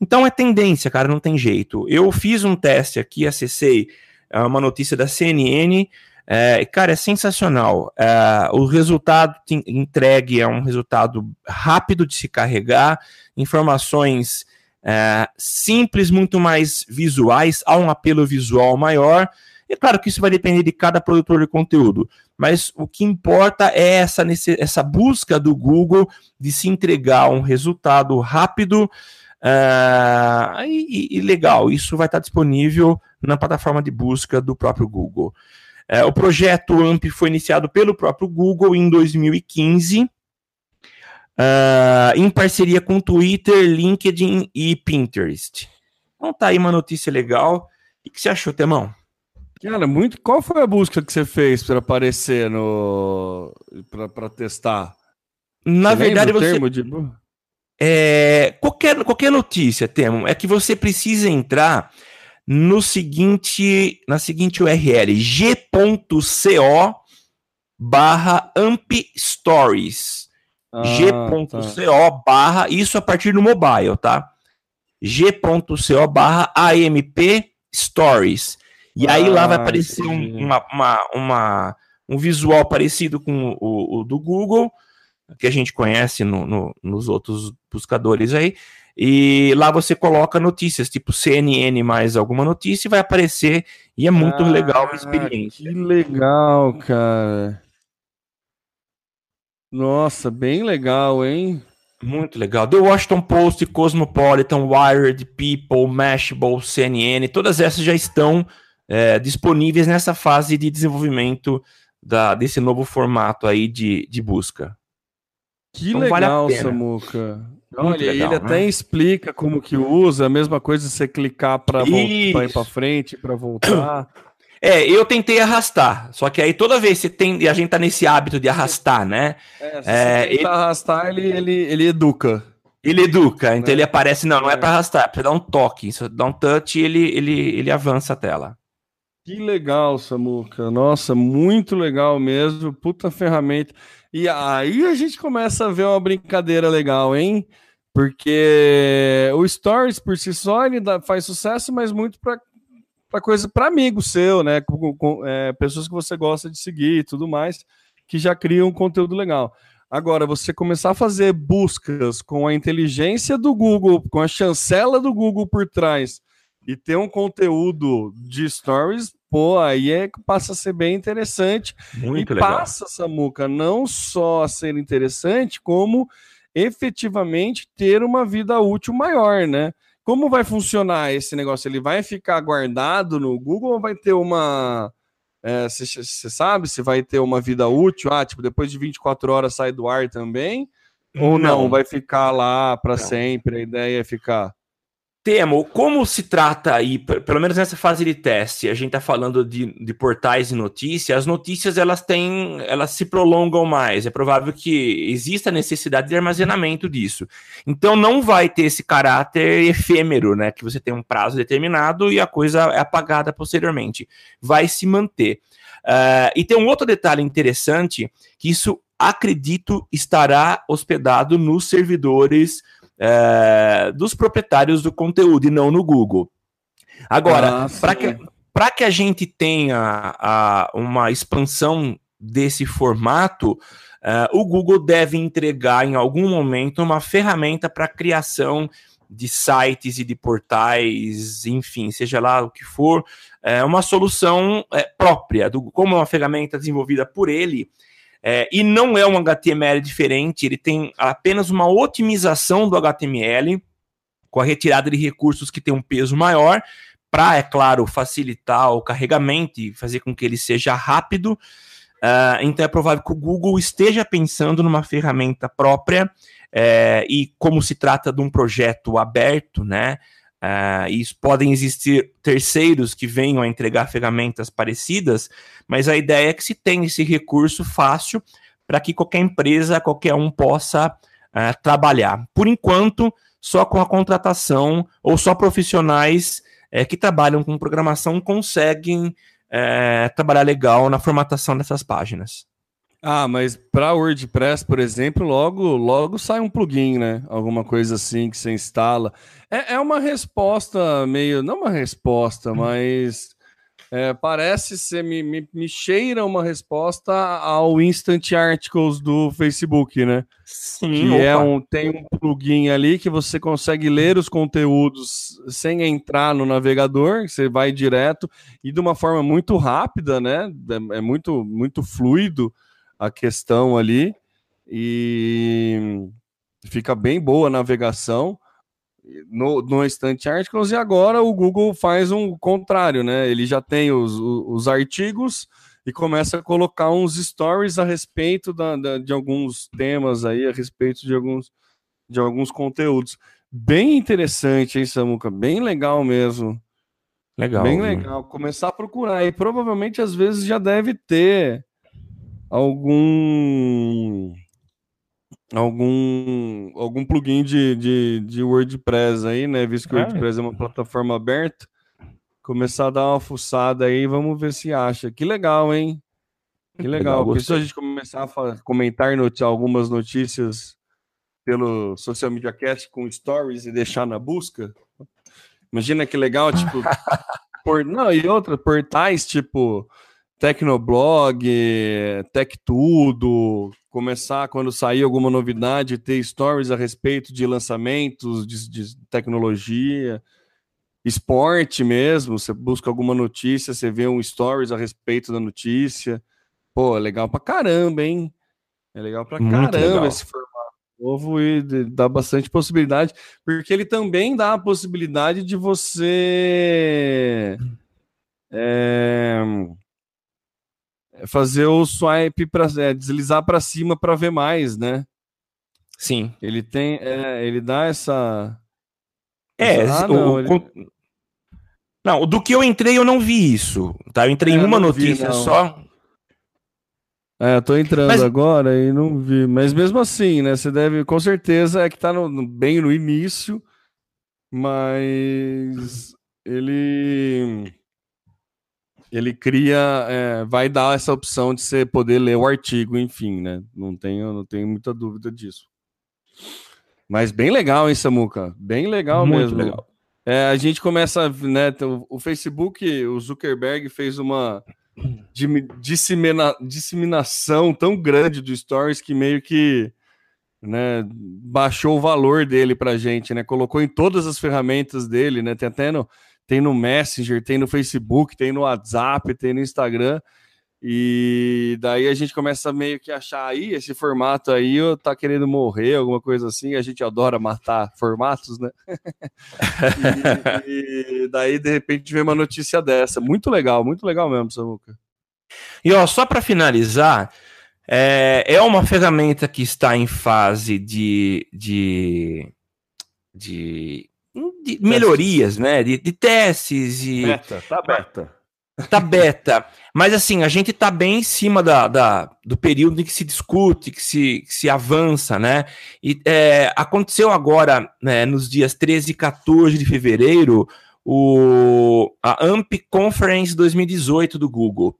Então é tendência, cara, não tem jeito. Eu fiz um teste aqui, acessei é, uma notícia da CNN, é, cara, é sensacional. É, o resultado entregue é um resultado rápido de se carregar, informações é, simples, muito mais visuais, há um apelo visual maior. E claro que isso vai depender de cada produtor de conteúdo, mas o que importa é essa, essa busca do Google de se entregar um resultado rápido uh, e, e, legal. Isso vai estar disponível na plataforma de busca do próprio Google. Uh, o projeto AMP foi iniciado pelo próprio Google em 2015 uh, em parceria com Twitter, LinkedIn e Pinterest. Então tá aí uma notícia legal. O que você achou, Temão? Cara, muito. Qual foi a busca que você fez para aparecer no. para testar? Na você verdade, você. Termo de... é, qualquer, qualquer notícia, Temo, é que você precisa entrar no seguinte, na seguinte URL, g.co barra amp stories ah, g.co tá. barra, isso a partir do mobile, tá? g.co barra AMP Stories. E ah, aí lá vai ah, aparecer um, uma, uma, uma, um visual parecido com o, o, do Google, que a gente conhece no, no, nos outros buscadores aí. E lá você coloca notícias, tipo CNN mais alguma notícia, e vai aparecer, e é muito ah, legal a experiência. Que legal, cara. Nossa, bem legal, hein? Muito legal. The Washington Post, Cosmopolitan, Wired, People, Mashable, CNN, todas essas já estão é, disponíveis nessa fase de desenvolvimento da, desse novo formato aí de, de busca. Que então, legal, vale Samuca. Olha, legal, ele né? até explica como que usa, a mesma coisa você clicar para ir para frente, para voltar. [CLEARS THROAT] É, eu tentei arrastar, só que aí toda vez você tem, e a gente tá nesse hábito de arrastar, né? É, se é, você ele... arrastar, ele, ele, ele educa. Ele educa, então é. ele aparece, não, não é, é para arrastar, é para dar um toque, se dá um touch ele, ele, ele avança a tela. Que legal, Samuca. Nossa, muito legal mesmo. Puta ferramenta. E aí a gente começa a ver uma brincadeira legal, hein? Porque o Stories por si só ele dá, faz sucesso, mas muito para para coisa para amigo seu, né? Com, com é, pessoas que você gosta de seguir e tudo mais, que já criam um conteúdo legal. Agora, você começar a fazer buscas com a inteligência do Google, com a chancela do Google por trás, e ter um conteúdo de stories, pô, aí é que passa a ser bem interessante. Muito e legal. passa, Samuca, não só a ser interessante, como efetivamente ter uma vida útil maior, né? Como vai funcionar esse negócio? Ele vai ficar guardado no Google ou vai ter uma. Você é, sabe se vai ter uma vida útil? Ah, tipo, depois de 24 horas sai do ar também? Ou não, não vai ficar lá para sempre? A ideia é ficar. Temo, como se trata aí, pelo menos nessa fase de teste, a gente está falando de, de, portais de notícias, as notícias elas têm, elas se prolongam mais, é provável que exista necessidade de armazenamento disso. Então não vai ter esse caráter efêmero, né, que você tem um prazo determinado e a coisa é apagada posteriormente. Vai se manter. Uh, e tem um outro detalhe interessante, que isso acredito estará hospedado nos servidores é, dos proprietários do conteúdo e não no Google. Agora, ah, para que, que a gente tenha a, uma expansão desse formato, Uh, o Google deve entregar em algum momento uma ferramenta para criação de sites e de portais, enfim, seja lá o que for, é uma solução é, própria, do, como é uma ferramenta desenvolvida por ele, é, e não é um HTML diferente, ele tem apenas uma otimização do HTML, com a retirada de recursos que tem um peso maior, para, é claro, facilitar o carregamento e fazer com que ele seja rápido. Uh, então é provável que o Google esteja pensando numa ferramenta própria, é, e como se trata de um projeto aberto, né? Uh, e podem existir terceiros que venham a entregar ferramentas parecidas, mas a ideia é que se tenha esse recurso fácil para que qualquer empresa, qualquer um possa uh, trabalhar. Por enquanto, só com a contratação ou só profissionais uh, que trabalham com programação conseguem eh, trabalhar legal na formatação dessas páginas. Ah, mas para WordPress, por exemplo, logo logo sai um plugin, né? Alguma coisa assim que você instala. É, é uma resposta meio. Não uma resposta, hum. mas. É, parece ser, me, me, me, cheira uma resposta ao Instant Articles do Facebook, né? Sim, que é um, tem um plugin ali que você consegue ler os conteúdos sem entrar no navegador, você vai direto e de uma forma muito rápida, né? É, é muito, muito fluido a questão ali e fica bem boa a navegação no, no Instant Articles e agora o Google faz um contrário, né? Ele já tem os, os artigos e começa a colocar uns stories a respeito da, da, de alguns temas aí, a respeito de alguns, de alguns conteúdos. Bem interessante, hein, Samuca? Bem legal mesmo. Legal. Bem legal. Começar a procurar. E provavelmente às vezes já deve ter algum algum algum plugin de, de, de WordPress aí, né? Visto que o é. WordPress é uma plataforma aberta, começar a dar uma fuçada aí, vamos ver se acha. Que legal, hein? Que legal. legal se a gente começar a comentar not algumas notícias pelo Social Media Cast com stories e deixar na busca, imagina que legal, tipo, [LAUGHS] por, não, e outra, portais tipo Tecnoblog, Tech Tudo, começar quando sair alguma novidade, ter stories a respeito de lançamentos, de, de, tecnologia, esporte mesmo, você busca alguma notícia, você vê um stories a respeito da notícia. Pô, é legal pra caramba, hein? É legal pra Muito caramba legal. esse formato novo e dá bastante possibilidade, porque ele também dá a possibilidade de você. É fazer o swipe para é, deslizar para cima para ver mais, né? Sim. Ele tem, é, ele dá essa. É, essa... Ah, não, ele... não, do que eu entrei eu não vi isso, tá? Eu entrei é, em uma notícia vi, só. É, eu tô entrando Mas... agora e não vi. Mas mesmo assim, né? Você deve, com certeza, é que tá no, bem no início, mas ele ele cria, é, vai dar essa opção de você poder ler o artigo, enfim, né? Não tenho, não tenho muita dúvida disso. Mas bem legal, hein, Samuca? Bem legal Muito mesmo. Legal. É, a gente começa, né? O, Facebook, o Zuckerberg fez uma dissemina, disseminação tão grande do Stories que meio que né, baixou o valor dele pra gente, né? Colocou em todas as ferramentas dele, né? Tem até no, tem no Messenger, tem no Facebook, tem no WhatsApp, tem no Instagram. E daí a gente começa meio que achar aí, esse formato aí tá querendo morrer, alguma coisa assim. A gente adora matar formatos, né? [LAUGHS] e, e, daí, de repente, vem uma notícia dessa. Muito legal, muito legal mesmo, Samuca. E ó, só para finalizar, é, é uma ferramenta que está em fase de, de, de de melhorias, né? De, de testes e. Beta, tá beta. Tá beta. Mas assim, a gente tá bem em cima da, da do período em que se discute, que se, que se avança, né? E é, aconteceu agora, né, nos dias 13 e 14 de fevereiro, o, a AMP Conference 2018 do Google.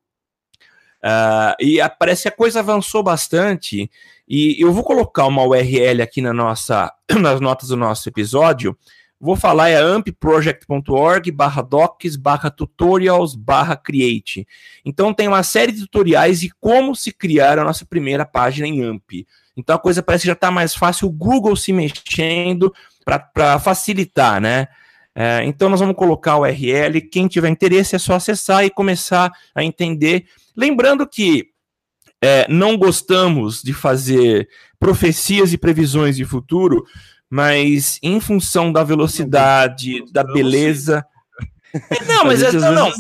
Uh, e a, parece que a coisa avançou bastante. E eu vou colocar uma URL aqui na nossa, [CLEARS THROAT] nas notas do nosso episódio. Vou falar é ampproject.org barra docs barra tutorials barra create. Então tem uma série de tutoriais de como se criar a nossa primeira página em AMP. Então a coisa parece que já está mais fácil, o Google se mexendo para facilitar, né? É, então nós vamos colocar o URL. Quem tiver interesse é só acessar e começar a entender Lembrando que é, não gostamos de fazer profecias e previsões de futuro, mas em função da velocidade, da beleza. É, não, mas é, não, não.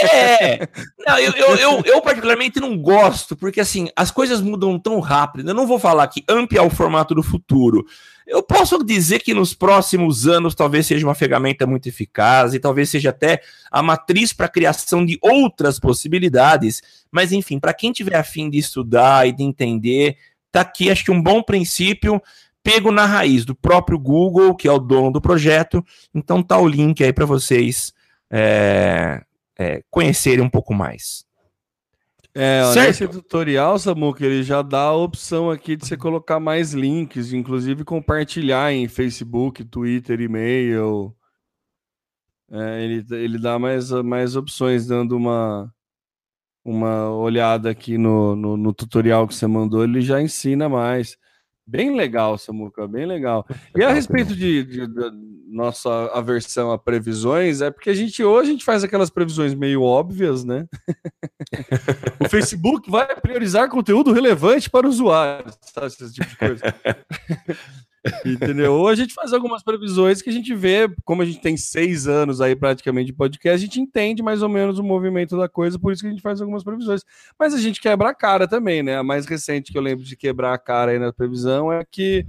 É, não, eu, eu, eu, eu, particularmente não gosto, porque assim, as coisas mudam tão rápido. Eu não vou falar que AMP é o formato do futuro. Eu posso dizer que nos próximos anos talvez seja uma ferramenta muito eficaz e talvez seja até a matriz para a criação de outras possibilidades. Mas, enfim, para quem tiver afim de estudar e de entender, tá aqui, acho que um bom princípio pego na raiz do próprio Google, que é o dono do projeto. Então tá o link aí para vocês é, é, conhecerem um pouco mais. É, nesse tutorial, Samuca, ele já dá a opção aqui de você colocar mais links, inclusive compartilhar em Facebook, Twitter, e-mail. É, ele, ele dá mais, mais opções, dando uma, uma olhada aqui no, no, no tutorial que você mandou, ele já ensina mais. Bem legal, Samuca, bem legal. E a respeito de, de, de, nossa aversão a previsões, é porque a gente hoje a gente faz aquelas previsões meio óbvias, né? [LAUGHS] o Facebook vai priorizar conteúdo relevante para usuários, sabe? Esse tipo de coisa. [LAUGHS] Entendeu? Ou a gente faz algumas previsões que a gente vê, como a gente tem seis anos aí praticamente de podcast, a gente entende mais ou menos o movimento da coisa, por isso que a gente faz algumas previsões. Mas a gente quebra a cara também, né? A mais recente que eu lembro de quebrar a cara aí na previsão é que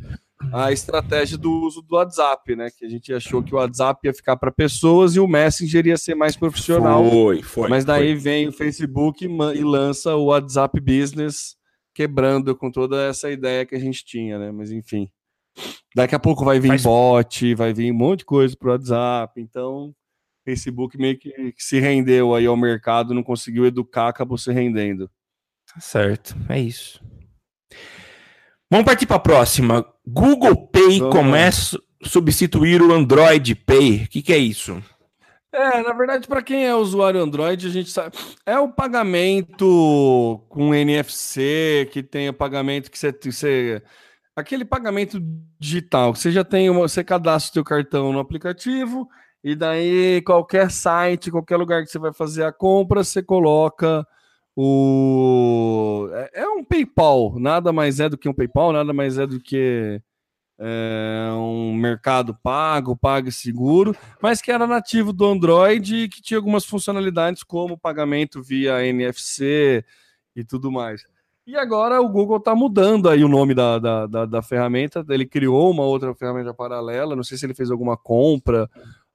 a estratégia do uso do WhatsApp, né? Que a gente achou que o WhatsApp ia ficar para pessoas e o Messenger ia ser mais profissional. Foi, foi. Mas daí foi. vem o Facebook e lança o WhatsApp Business, quebrando com toda essa ideia que a gente tinha, né? Mas enfim. Daqui a pouco vai vir Faz... bot, vai vir um monte de coisa pro WhatsApp. Então, Facebook meio que, que se rendeu aí ao mercado, não conseguiu educar, acabou se rendendo. Tá certo, é isso. Vamos partir para a próxima. Google Pay Vamos começa a substituir o Android Pay. O que, que é isso? É, na verdade, para quem é usuário Android, a gente sabe. É o pagamento com NFC, que tem o pagamento que você, você aquele pagamento digital, você já tem uma, você cadastra o seu cartão no aplicativo e daí qualquer site, qualquer lugar que você vai fazer a compra, você coloca o é, é um PayPal, nada mais é do que um PayPal, nada mais é do que é, um mercado pago, pago seguro, mas que era nativo do Android e que tinha algumas funcionalidades como pagamento via NFC e tudo mais. E agora o Google está mudando aí o nome da, da, da, da, ferramenta. Ele criou uma outra ferramenta paralela. Não sei se ele fez alguma compra,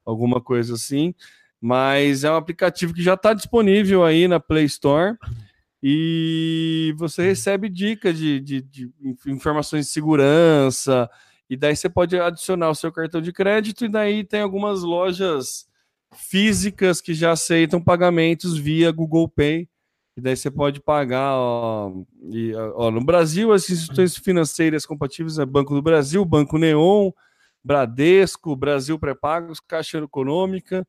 alguma coisa assim. Mas é um aplicativo que já está disponível aí na Play Store. E você recebe dicas de, de, de informações de segurança. E daí você pode adicionar o seu cartão de crédito. E daí tem algumas lojas físicas que já aceitam pagamentos via Google Pay e daí você pode pagar, ó, e, ó, no Brasil, as instituições financeiras compatíveis é Banco do Brasil, Banco Neon, Bradesco, Brasil Pré-Pagos, Caixa Econômica,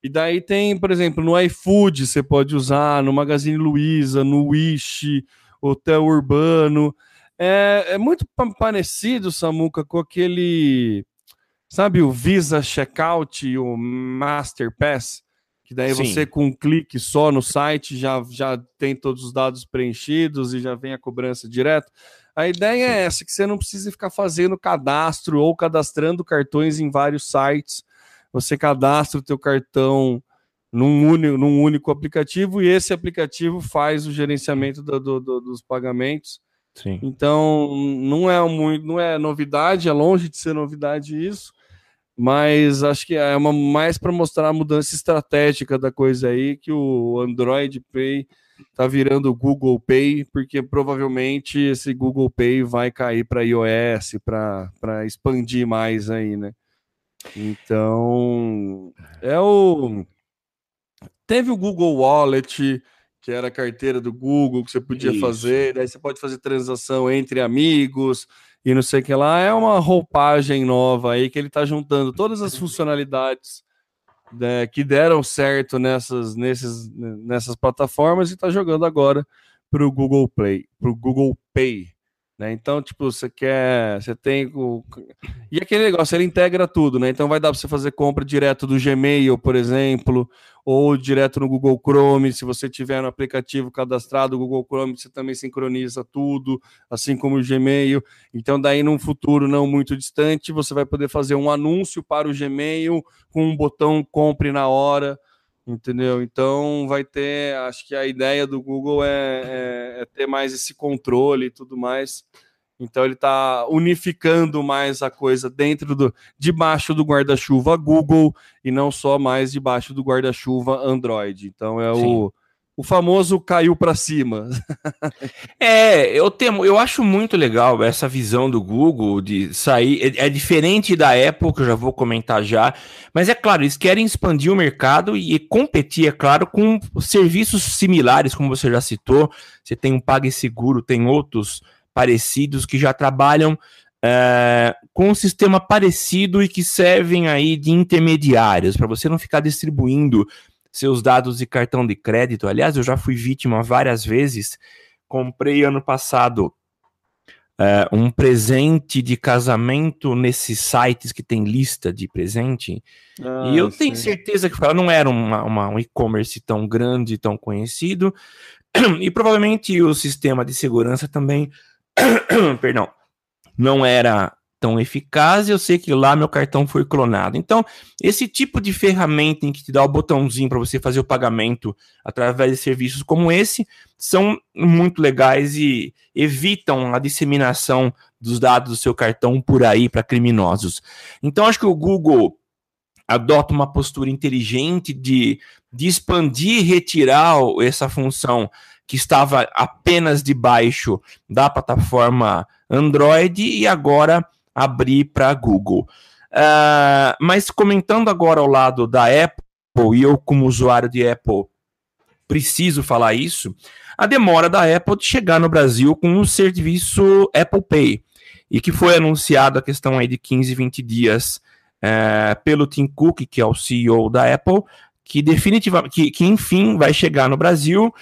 e daí tem, por exemplo, no iFood você pode usar, no Magazine Luiza, no Wish, Hotel Urbano, é, é muito parecido, Samuca, com aquele, sabe, o Visa Checkout e o Master Pass, que daí Sim. você com um clique só no site já, já tem todos os dados preenchidos e já vem a cobrança direto. A ideia é Sim. é essa, que você não precisa ficar fazendo cadastro ou cadastrando cartões em vários sites. Você cadastra o teu cartão num único, num único aplicativo e esse aplicativo faz o gerenciamento do, do, do, dos pagamentos. Sim. Então, não é, muito, não é novidade, é longe de ser novidade isso. Mas acho que é uma mais para mostrar a mudança estratégica da coisa aí, que o Android Pay tá virando Google Pay, porque provavelmente esse Google Pay vai cair para iOS, para expandir mais aí, né? Então, é o teve o Google Wallet, que era a carteira do Google que você podia Isso. fazer, daí você pode fazer transação entre amigos, e não sei o que lá. É uma roupagem nova aí que ele está juntando todas as funcionalidades né, que deram certo nessas, nesses, nessas plataformas e está jogando agora para o Google Play, para o Google Pay. Né? Então, tipo, você quer. Você tem o. E aquele negócio, ele integra tudo, né? Então vai dar para você fazer compra direto do Gmail, por exemplo, ou direto no Google Chrome. Se você tiver no aplicativo cadastrado o Google Chrome, você também sincroniza tudo, assim como o Gmail. Então, daí, num futuro não muito distante, você vai poder fazer um anúncio para o Gmail com um botão compre na hora entendeu? Então vai ter, acho que a ideia do Google é, é, é mais esse controle e tudo mais. Então ele está unificando mais a coisa dentro do, debaixo do guarda-chuva Google e não só mais debaixo do guarda-chuva Android. Então é Sim. o o famoso caiu para cima. [LAUGHS] é, eu temo, eu acho muito legal essa visão do Google de sair. É, é, diferente da Apple, que eu já vou comentar já, mas é claro, eles querem expandir o mercado e competir, é claro, com serviços similares, como você já citou. Você tem um PagSeguro, tem outros parecidos que já trabalham é, com um sistema parecido e que servem aí de intermediários, para você não ficar distribuindo seus dados de cartão de crédito. Aliás, eu já fui vítima várias vezes. Comprei ano passado uh, um presente de casamento nesses sites que tem lista de presente. Ah, e eu sim. tenho certeza que não era uma, uma, um e-commerce tão grande, tão conhecido. [CLEARS THROAT] E provavelmente o sistema de segurança também, [CLEARS THROAT] perdão, não era tão eficaz, eu sei que lá meu cartão foi clonado. Então, esse tipo de ferramenta em que te dá o botãozinho para você fazer o pagamento através de serviços como esse são muito legais e evitam a disseminação dos dados do seu cartão por aí para criminosos. Então, acho que o Google adota uma postura inteligente de, de expandir e retirar essa função que estava apenas debaixo da plataforma Android e agora abrir para Google. Uh, mas comentando agora ao lado da Apple, e eu como usuário de Apple preciso falar isso, a demora da Apple de chegar no Brasil com o serviço Apple Pay, e que foi anunciado a questão aí de 15, 20 dias uh, pelo Tim Cook, que é o CEO da Apple, que definitivamente, que, que enfim vai chegar no Brasil,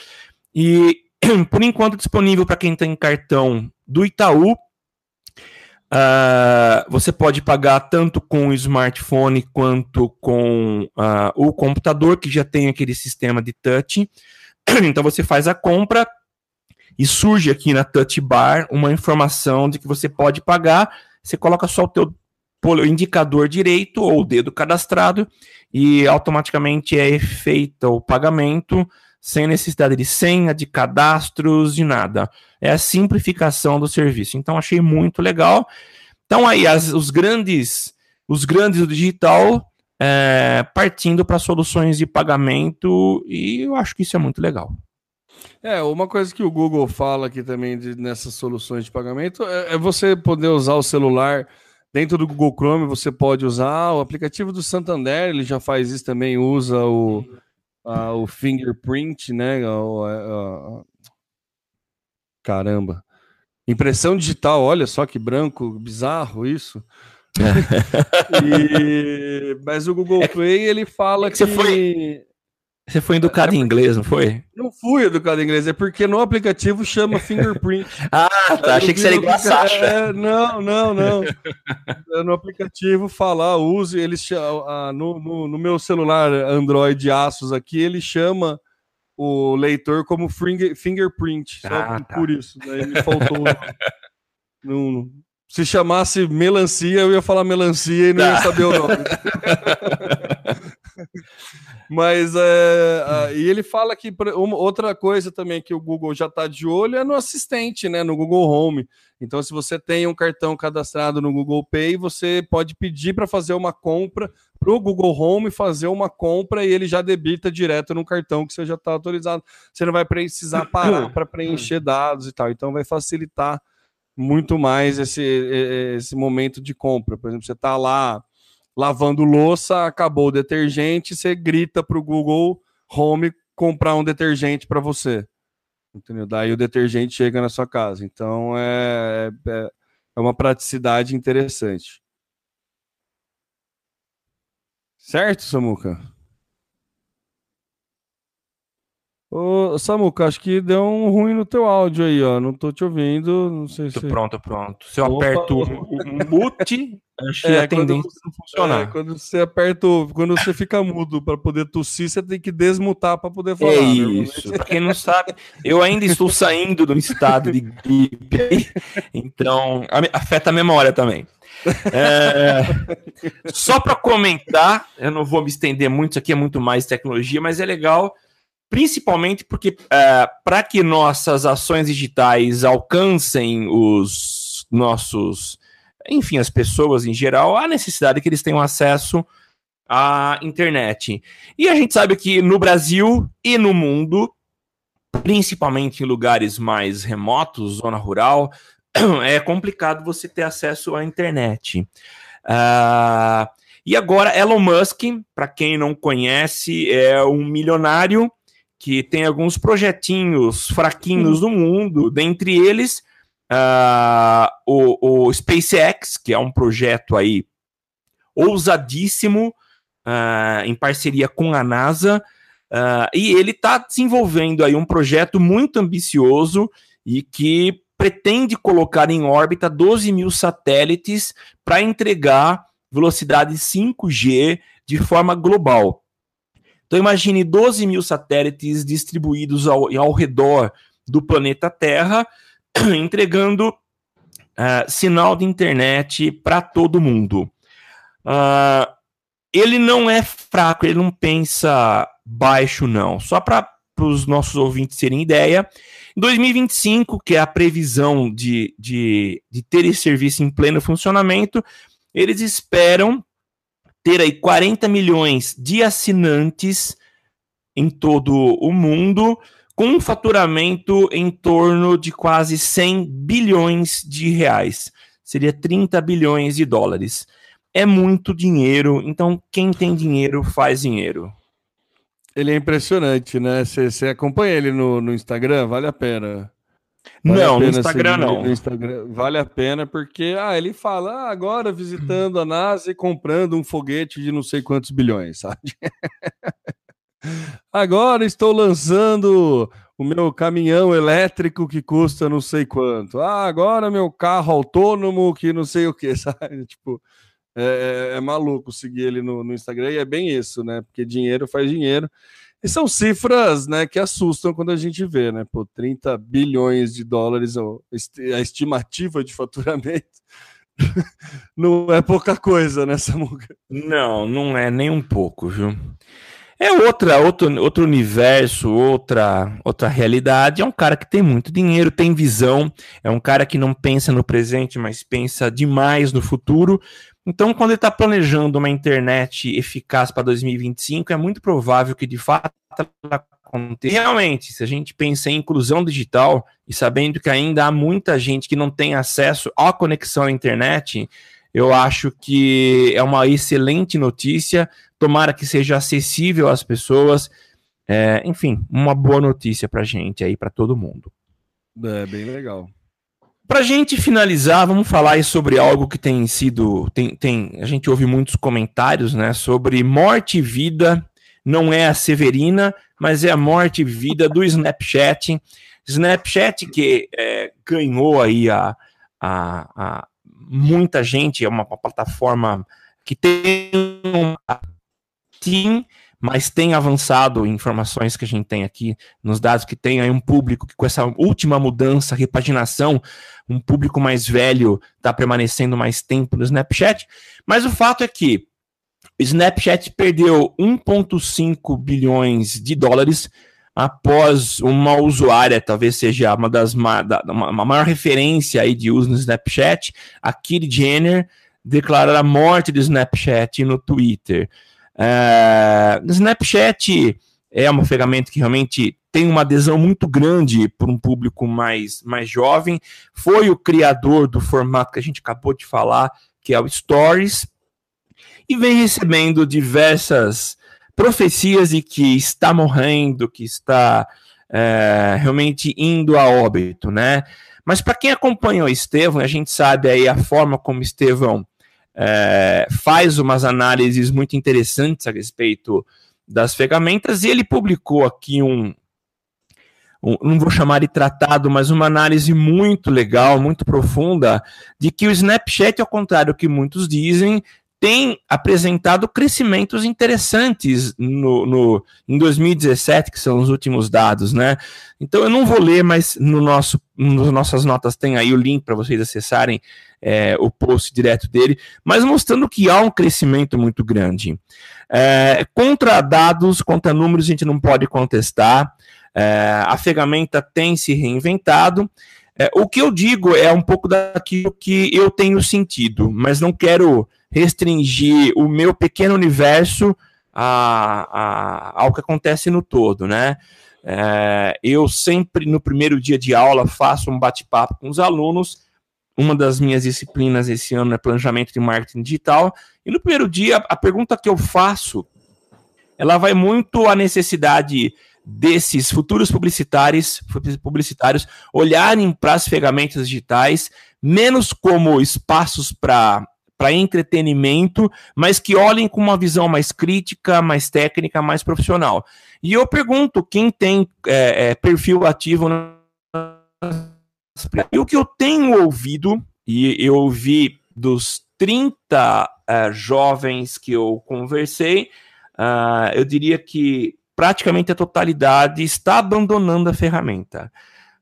e [CLEARS THROAT] por enquanto disponível para quem tem cartão do Itaú, Uh, você pode pagar tanto com o smartphone quanto com uh, o computador, que já tem aquele sistema de touch. [CLEARS THROAT] Então você faz a compra e surge aqui na touch bar uma informação de que você pode pagar. Você coloca só o teu indicador direito ou o dedo cadastrado e automaticamente é feito o pagamento sem necessidade de senha, de cadastros, de nada. É a simplificação do serviço. Então achei muito legal. Então aí as, os grandes, os grandes do digital é, partindo para soluções de pagamento e eu acho que isso é muito legal. É, uma coisa que o Google fala aqui também de, nessas soluções de pagamento é, é você poder usar o celular dentro do Google Chrome, você pode usar o aplicativo do Santander, ele já faz isso também, usa o uh, o fingerprint, né? Caramba. Impressão digital, olha só que branco, bizarro isso. [LAUGHS] e... Mas o Google é Play ele fala é que, que, foi você foi educado é, em inglês, não foi? Não fui educado em inglês, é porque no aplicativo chama fingerprint. [LAUGHS] ah, tá. Achei que seria igual a Sasha. É, não, não, não. no aplicativo falar, use, ele ah, no, no, no, meu celular Android Asus aqui, ele chama o leitor como finger, fingerprint. Só ah, tá. por isso. Daí me faltou. [LAUGHS] não, se chamasse melancia, eu ia falar melancia e não ia saber o nome. [LAUGHS] Mas é, e ele fala que uma, outra coisa também que o Google já está de olho é no assistente, né? No Google Home. Então, se você tem um cartão cadastrado no Google Pay, você pode pedir para fazer uma compra para o Google Home fazer uma compra e ele já debita direto no cartão que você já está autorizado. Você não vai precisar parar para preencher dados e tal. Então, vai facilitar muito mais esse, esse momento de compra. Por exemplo, você está lá lavando louça, acabou o detergente, você grita para o Google Home comprar um detergente para você. Entendeu? Daí o detergente chega na sua casa. Então é, é, é uma praticidade interessante. Certo, Samuca? Ô, Samuca, acho que deu um ruim no teu áudio aí, ó. Não tô te ouvindo, não sei se... Pronto, pronto. Se eu Opa. aperto o mute, acho que é, a tendência não funcionar. É, quando você aperta, quando você fica mudo para poder tossir, você tem que desmutar para poder falar. É isso. Para quem não sabe, eu ainda estou saindo do estado de gripe, então afeta a memória também. É, só para comentar, eu não vou me estender muito, isso aqui é muito mais tecnologia, mas é legal principalmente porque é, para que nossas ações digitais alcancem os nossos, enfim, as pessoas em geral, há necessidade que eles tenham acesso à internet. E a gente sabe que no Brasil e no mundo, principalmente em lugares mais remotos, zona rural, [CLEARS THROAT] é complicado você ter acesso à internet. Uh, e agora, Elon Musk, para quem não conhece, é um milionário que tem alguns projetinhos fraquinhos no mundo, dentre eles uh, o, o, SpaceX, que é um projeto aí ousadíssimo, uh, em parceria com a NASA, uh, e ele está desenvolvendo aí um projeto muito ambicioso e que pretende colocar em órbita 12 mil satélites para entregar velocidade 5G de forma global. Então imagine 12 mil satélites distribuídos ao, ao redor do planeta Terra, [CLEARS THROAT] entregando uh, sinal de internet para todo mundo. Uh, ele não é fraco, ele não pensa baixo, não. Só para os nossos ouvintes terem ideia, em 2025, que é a previsão de, de, de ter esse serviço em pleno funcionamento, eles esperam ter aí 40 milhões de assinantes em todo o mundo, com um faturamento em torno de quase 100 bilhões de reais. Seria 30 bilhões de dólares. É muito dinheiro, então quem tem dinheiro faz dinheiro. Ele é impressionante, né? Você acompanha ele no, no Instagram? Vale a pena. Vale não, no Instagram não. No Instagram. Vale a pena porque ah, ele fala ah, agora visitando a NASA e comprando um foguete de não sei quantos bilhões, [LAUGHS] sabe? agora estou lançando o meu caminhão elétrico que custa não sei quanto. Ah, agora meu carro autônomo que não sei o que, [LAUGHS] sabe? Tipo, é, é, é maluco seguir ele no, no Instagram e é bem isso, né? Porque dinheiro faz dinheiro. E são cifras né, que assustam quando a gente vê, né? Pô, 30 bilhões de dólares a estimativa de faturamento. [LAUGHS] não é pouca coisa né, muga. Não, não é nem um pouco, viu? É outra, outro, outro universo, outra, outra realidade. É um cara que tem muito dinheiro, tem visão, é um cara que não pensa no presente, mas pensa demais no futuro. Então, quando ele está planejando uma internet eficaz para 2025, é muito provável que de fato ela aconteça. Realmente, se a gente pensa em inclusão digital e sabendo que ainda há muita gente que não tem acesso à conexão à internet, eu acho que é uma excelente notícia. Tomara que seja acessível às pessoas. É, enfim, uma boa notícia para gente aí, para todo mundo. É bem legal. Para gente finalizar, vamos falar sobre algo que tem sido. Tem, tem, a gente ouve muitos comentários né, sobre morte e vida. Não é a Severina, mas é a morte e vida do Snapchat. Snapchat que é, ganhou aí a, a, a, muita gente, é uma, uma plataforma que tem mas tem avançado informações que a gente tem aqui, nos dados que tem aí um público que com essa última mudança, repaginação, um público mais velho está permanecendo mais tempo no Snapchat. Mas o fato é que o Snapchat perdeu 1,5 bilhões de dólares após uma usuária, talvez seja uma das uma, uma maior referência aí de uso no Snapchat, a Kylie Jenner, declarar a morte do Snapchat no Twitter. Uh, Snapchat é uma ferramenta que realmente tem uma adesão muito grande por um público mais, mais jovem. Foi o criador do formato que a gente acabou de falar, que é o Stories, e vem recebendo diversas profecias de que está morrendo, que está é, realmente indo a óbito, né? Mas para quem acompanhou Estevão, a gente sabe aí a forma como Estevão é, faz umas análises muito interessantes a respeito das ferramentas, e ele publicou aqui um, um, não vou chamar de tratado, mas uma análise muito legal, muito profunda, de que o Snapchat, ao contrário do que muitos dizem, tem apresentado crescimentos interessantes no, no, em 2017, que são os últimos dados, né? Então eu não vou ler, mas no nosso, nas nossas notas tem aí o link para vocês acessarem é, o post direto dele, mas mostrando que há um crescimento muito grande. É, contra dados, contra números, a gente não pode contestar. É, a ferramenta tem se reinventado. É, o que eu digo é um pouco daquilo que eu tenho sentido, mas não quero restringir o meu pequeno universo a, a, ao que acontece no todo, né? É, eu sempre, no primeiro dia de aula, faço um bate-papo com os alunos. Uma das minhas disciplinas esse ano é planejamento de marketing digital. E no primeiro dia, a pergunta que eu faço, ela vai muito à necessidade desses futuros publicitários, publicitários olharem para as ferramentas digitais menos como espaços para para entretenimento, mas que olhem com uma visão mais crítica, mais técnica, mais profissional. E eu pergunto quem tem é, é, perfil ativo na... E o que eu tenho ouvido, e eu ouvi dos 30 uh, jovens que eu conversei, uh, eu diria que praticamente a totalidade está abandonando a ferramenta.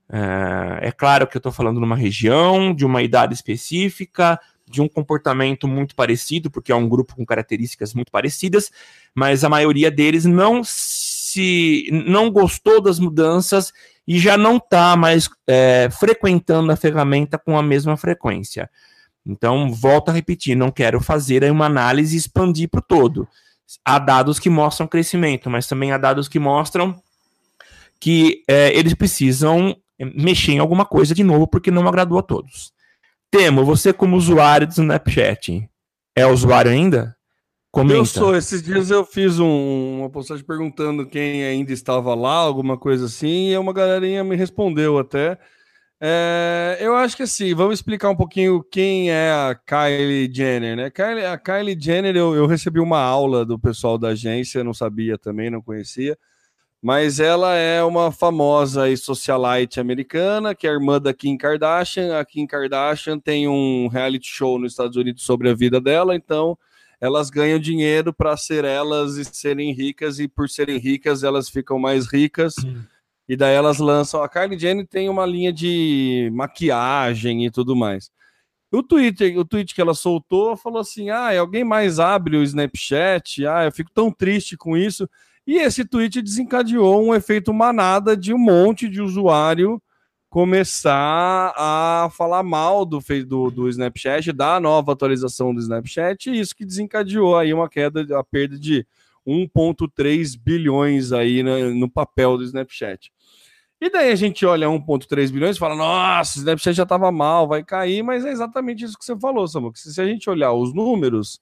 Uh, é claro que eu estou falando de uma região, de uma idade específica, de um comportamento muito parecido, porque é um grupo com características muito parecidas, mas a maioria deles não se não gostou das mudanças e já não está mais é, frequentando a ferramenta com a mesma frequência. Então, volto a repetir, não quero fazer uma análise e expandir para o todo. Há dados que mostram crescimento, mas também há dados que mostram que é, eles precisam mexer em alguma coisa de novo, porque não agradou a todos. Temo, você como usuário do Snapchat, é usuário ainda? Comenta. Eu sou. Esses dias eu fiz um, uma postagem perguntando quem ainda estava lá, alguma coisa assim, e uma galerinha me respondeu até. É, eu acho que assim, vamos explicar um pouquinho quem é a Kylie Jenner, né? Kylie, a Kylie Jenner, eu, eu recebi uma aula do pessoal da agência, não sabia também, não conhecia mas ela é uma famosa e socialite americana, que é irmã da Kim Kardashian. A Kim Kardashian tem um reality show nos Estados Unidos sobre a vida dela, então elas ganham dinheiro para ser elas e serem ricas, e por serem ricas, elas ficam mais ricas. Hum. E daí elas lançam. A Kylie Jenner tem uma linha de maquiagem e tudo mais. O Twitter, o tweet que ela soltou falou assim: ah, alguém mais abre o Snapchat? Ah, eu fico tão triste com isso. E esse tweet desencadeou um efeito manada de um monte de usuário começar a falar mal do, do, do Snapchat, da nova atualização do Snapchat, e isso que desencadeou aí uma queda, a perda de 1,3 bilhões aí no, no papel do Snapchat. E daí a gente olha 1,3 bilhões e fala: nossa, o Snapchat já estava mal, vai cair, mas é exatamente isso que você falou, Samuel. Se a gente olhar os números,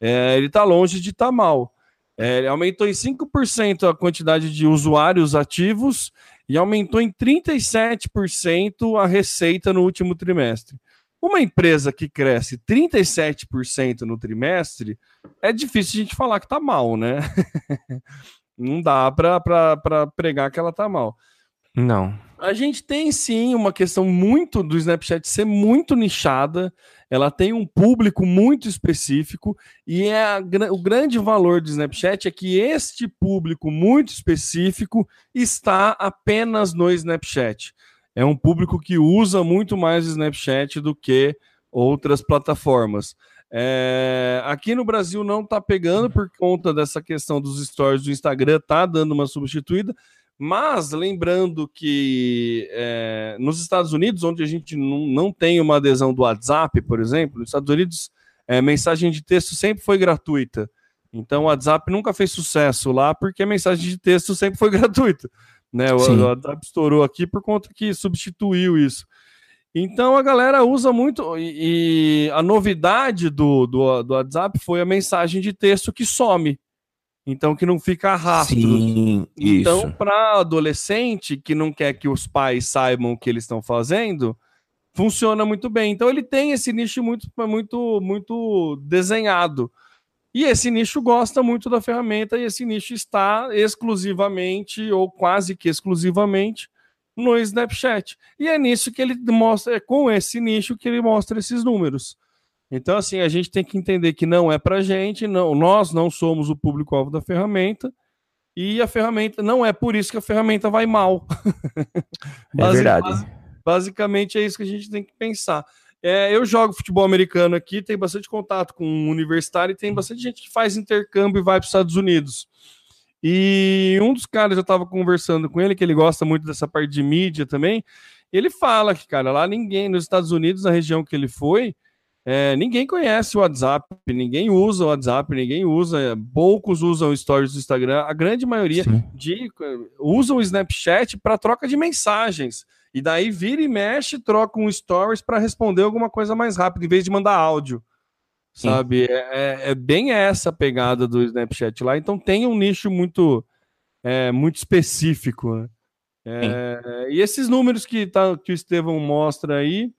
é, ele está longe de estar tá mal. É, aumentou em 5% a quantidade de usuários ativos e aumentou em 37% a receita no último trimestre. Uma empresa que cresce 37% no trimestre, é difícil a gente falar que está mal, né? [LAUGHS] Não dá para pregar que ela está mal. Não. A gente tem sim uma questão muito do Snapchat ser muito nichada ela tem um público muito específico e é a, o grande valor do Snapchat é que este público muito específico está apenas no Snapchat. É um público que usa muito mais o Snapchat do que outras plataformas. É, aqui no Brasil não está pegando por conta dessa questão dos stories do Instagram, tá dando uma substituída, mas lembrando que é, nos Estados Unidos, onde a gente não, não tem uma adesão do WhatsApp, por exemplo, nos Estados Unidos, é, mensagem de texto sempre foi gratuita. Então o WhatsApp nunca fez sucesso lá porque a mensagem de texto sempre foi [LAUGHS] gratuita. Né? O, o WhatsApp estourou aqui por conta que substituiu isso. Então a galera usa muito. E, e a novidade do, do, do, WhatsApp foi a mensagem de texto que some. Então que não fica rastro. Sim, então, para adolescente que não quer que os pais saibam o que eles estão fazendo, funciona muito bem. Então ele tem esse nicho muito, muito, muito desenhado. E esse nicho gosta muito da ferramenta e esse nicho está exclusivamente ou quase que exclusivamente no Snapchat. E é nisso que ele mostra, é com esse nicho que ele mostra esses números. Então, assim, a gente tem que entender que não é para gente, não, nós não somos o público-alvo da ferramenta, e a ferramenta não é por isso que a ferramenta vai mal. [LAUGHS] é verdade. Basicamente é isso que a gente tem que pensar. É, eu jogo futebol americano aqui, tem bastante contato com um universitário e tem bastante gente que faz intercâmbio e vai para os Estados Unidos. E um dos caras, eu estava conversando com ele, que ele gosta muito dessa parte de mídia também. ele fala que, cara, lá ninguém, nos Estados Unidos, na região que ele foi, é, ninguém conhece o WhatsApp, ninguém usa o WhatsApp, ninguém usa, poucos usam stories do Instagram, a grande maioria de, usa o Snapchat para troca de mensagens. E daí vira e mexe, troca um stories para responder alguma coisa mais rápido, em vez de mandar áudio. Sabe? É, é, é, bem essa pegada do Snapchat lá. Então tem um nicho muito, é, muito específico. Né? É, e esses números que, tá, que o Estevão mostra aí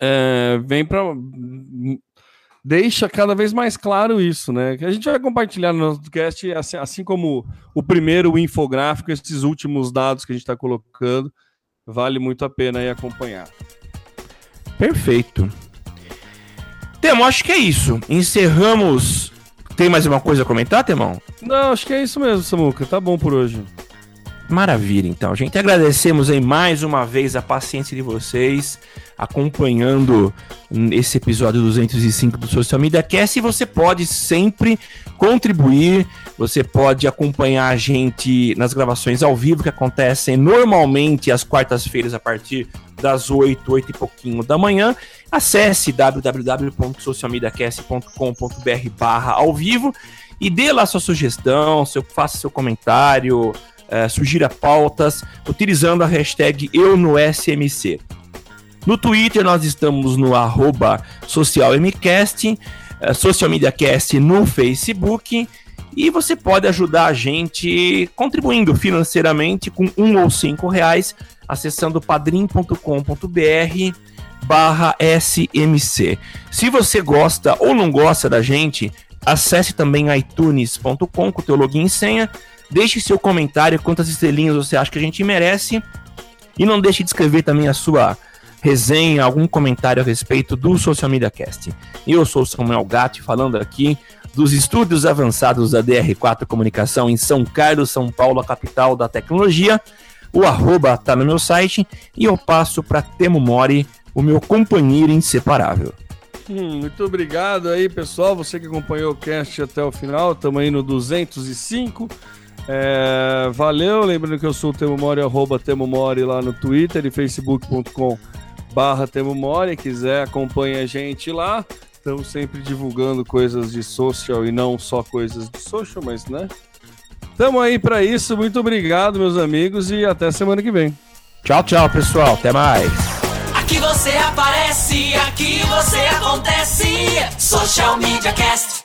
é, vem para deixa cada vez mais claro isso, né? Que a gente vai compartilhar no nosso podcast, assim, assim como o primeiro o infográfico, esses últimos dados que a gente está colocando, vale muito a pena aí acompanhar. Perfeito. Temo, acho que é isso. Encerramos. Tem mais uma coisa a comentar, Temão? Não, acho que é isso mesmo, Samuca. Tá bom por hoje. Maravilha, então. Gente, agradecemos aí mais uma vez a paciência de vocês acompanhando esse episódio 205 do Social Media Cast. E você pode sempre contribuir, você pode acompanhar a gente nas gravações ao vivo que acontecem normalmente às quartas-feiras a partir das 8, 8 e pouquinho da manhã. Acesse www.socialmediacast.com.br barra ao vivo e dê lá sua sugestão, seu, faça seu comentário, é, sugira pautas, utilizando a hashtag EuNoSMC. No Twitter nós estamos no arroba socialmcast, socialmediacast no Facebook e você pode ajudar a gente contribuindo financeiramente com um ou cinco reais acessando padrim.com.br barra SMC. Se você gosta ou não gosta da gente, acesse também iTunes.com com o teu login e senha, deixe seu comentário, quantas estrelinhas você acha que a gente merece e não deixe de escrever também a sua resenha, algum comentário a respeito do Social Media Cast. Eu sou Samuel Gatti, falando aqui dos estúdios avançados da DR4 Comunicação em São Carlos, São Paulo, a capital da tecnologia. O arroba tá no meu site e eu passo para Temo Mori, o meu companheiro inseparável. Hum, muito obrigado aí, pessoal. Você que acompanhou o cast até o final, estamos aí no 205. É, valeu, lembrando que eu sou o Temo Mori, arroba Temo Mori lá no Twitter e facebook.com barra Temo Mori, quiser acompanhe a gente lá. Estamos sempre divulgando coisas de social e não só coisas de social, mas né? Estamos aí para isso. Muito obrigado, meus amigos, e até semana que vem. Tchau, tchau, pessoal. Até mais. Aqui você aparece, aqui você acontece. Social Media Cast.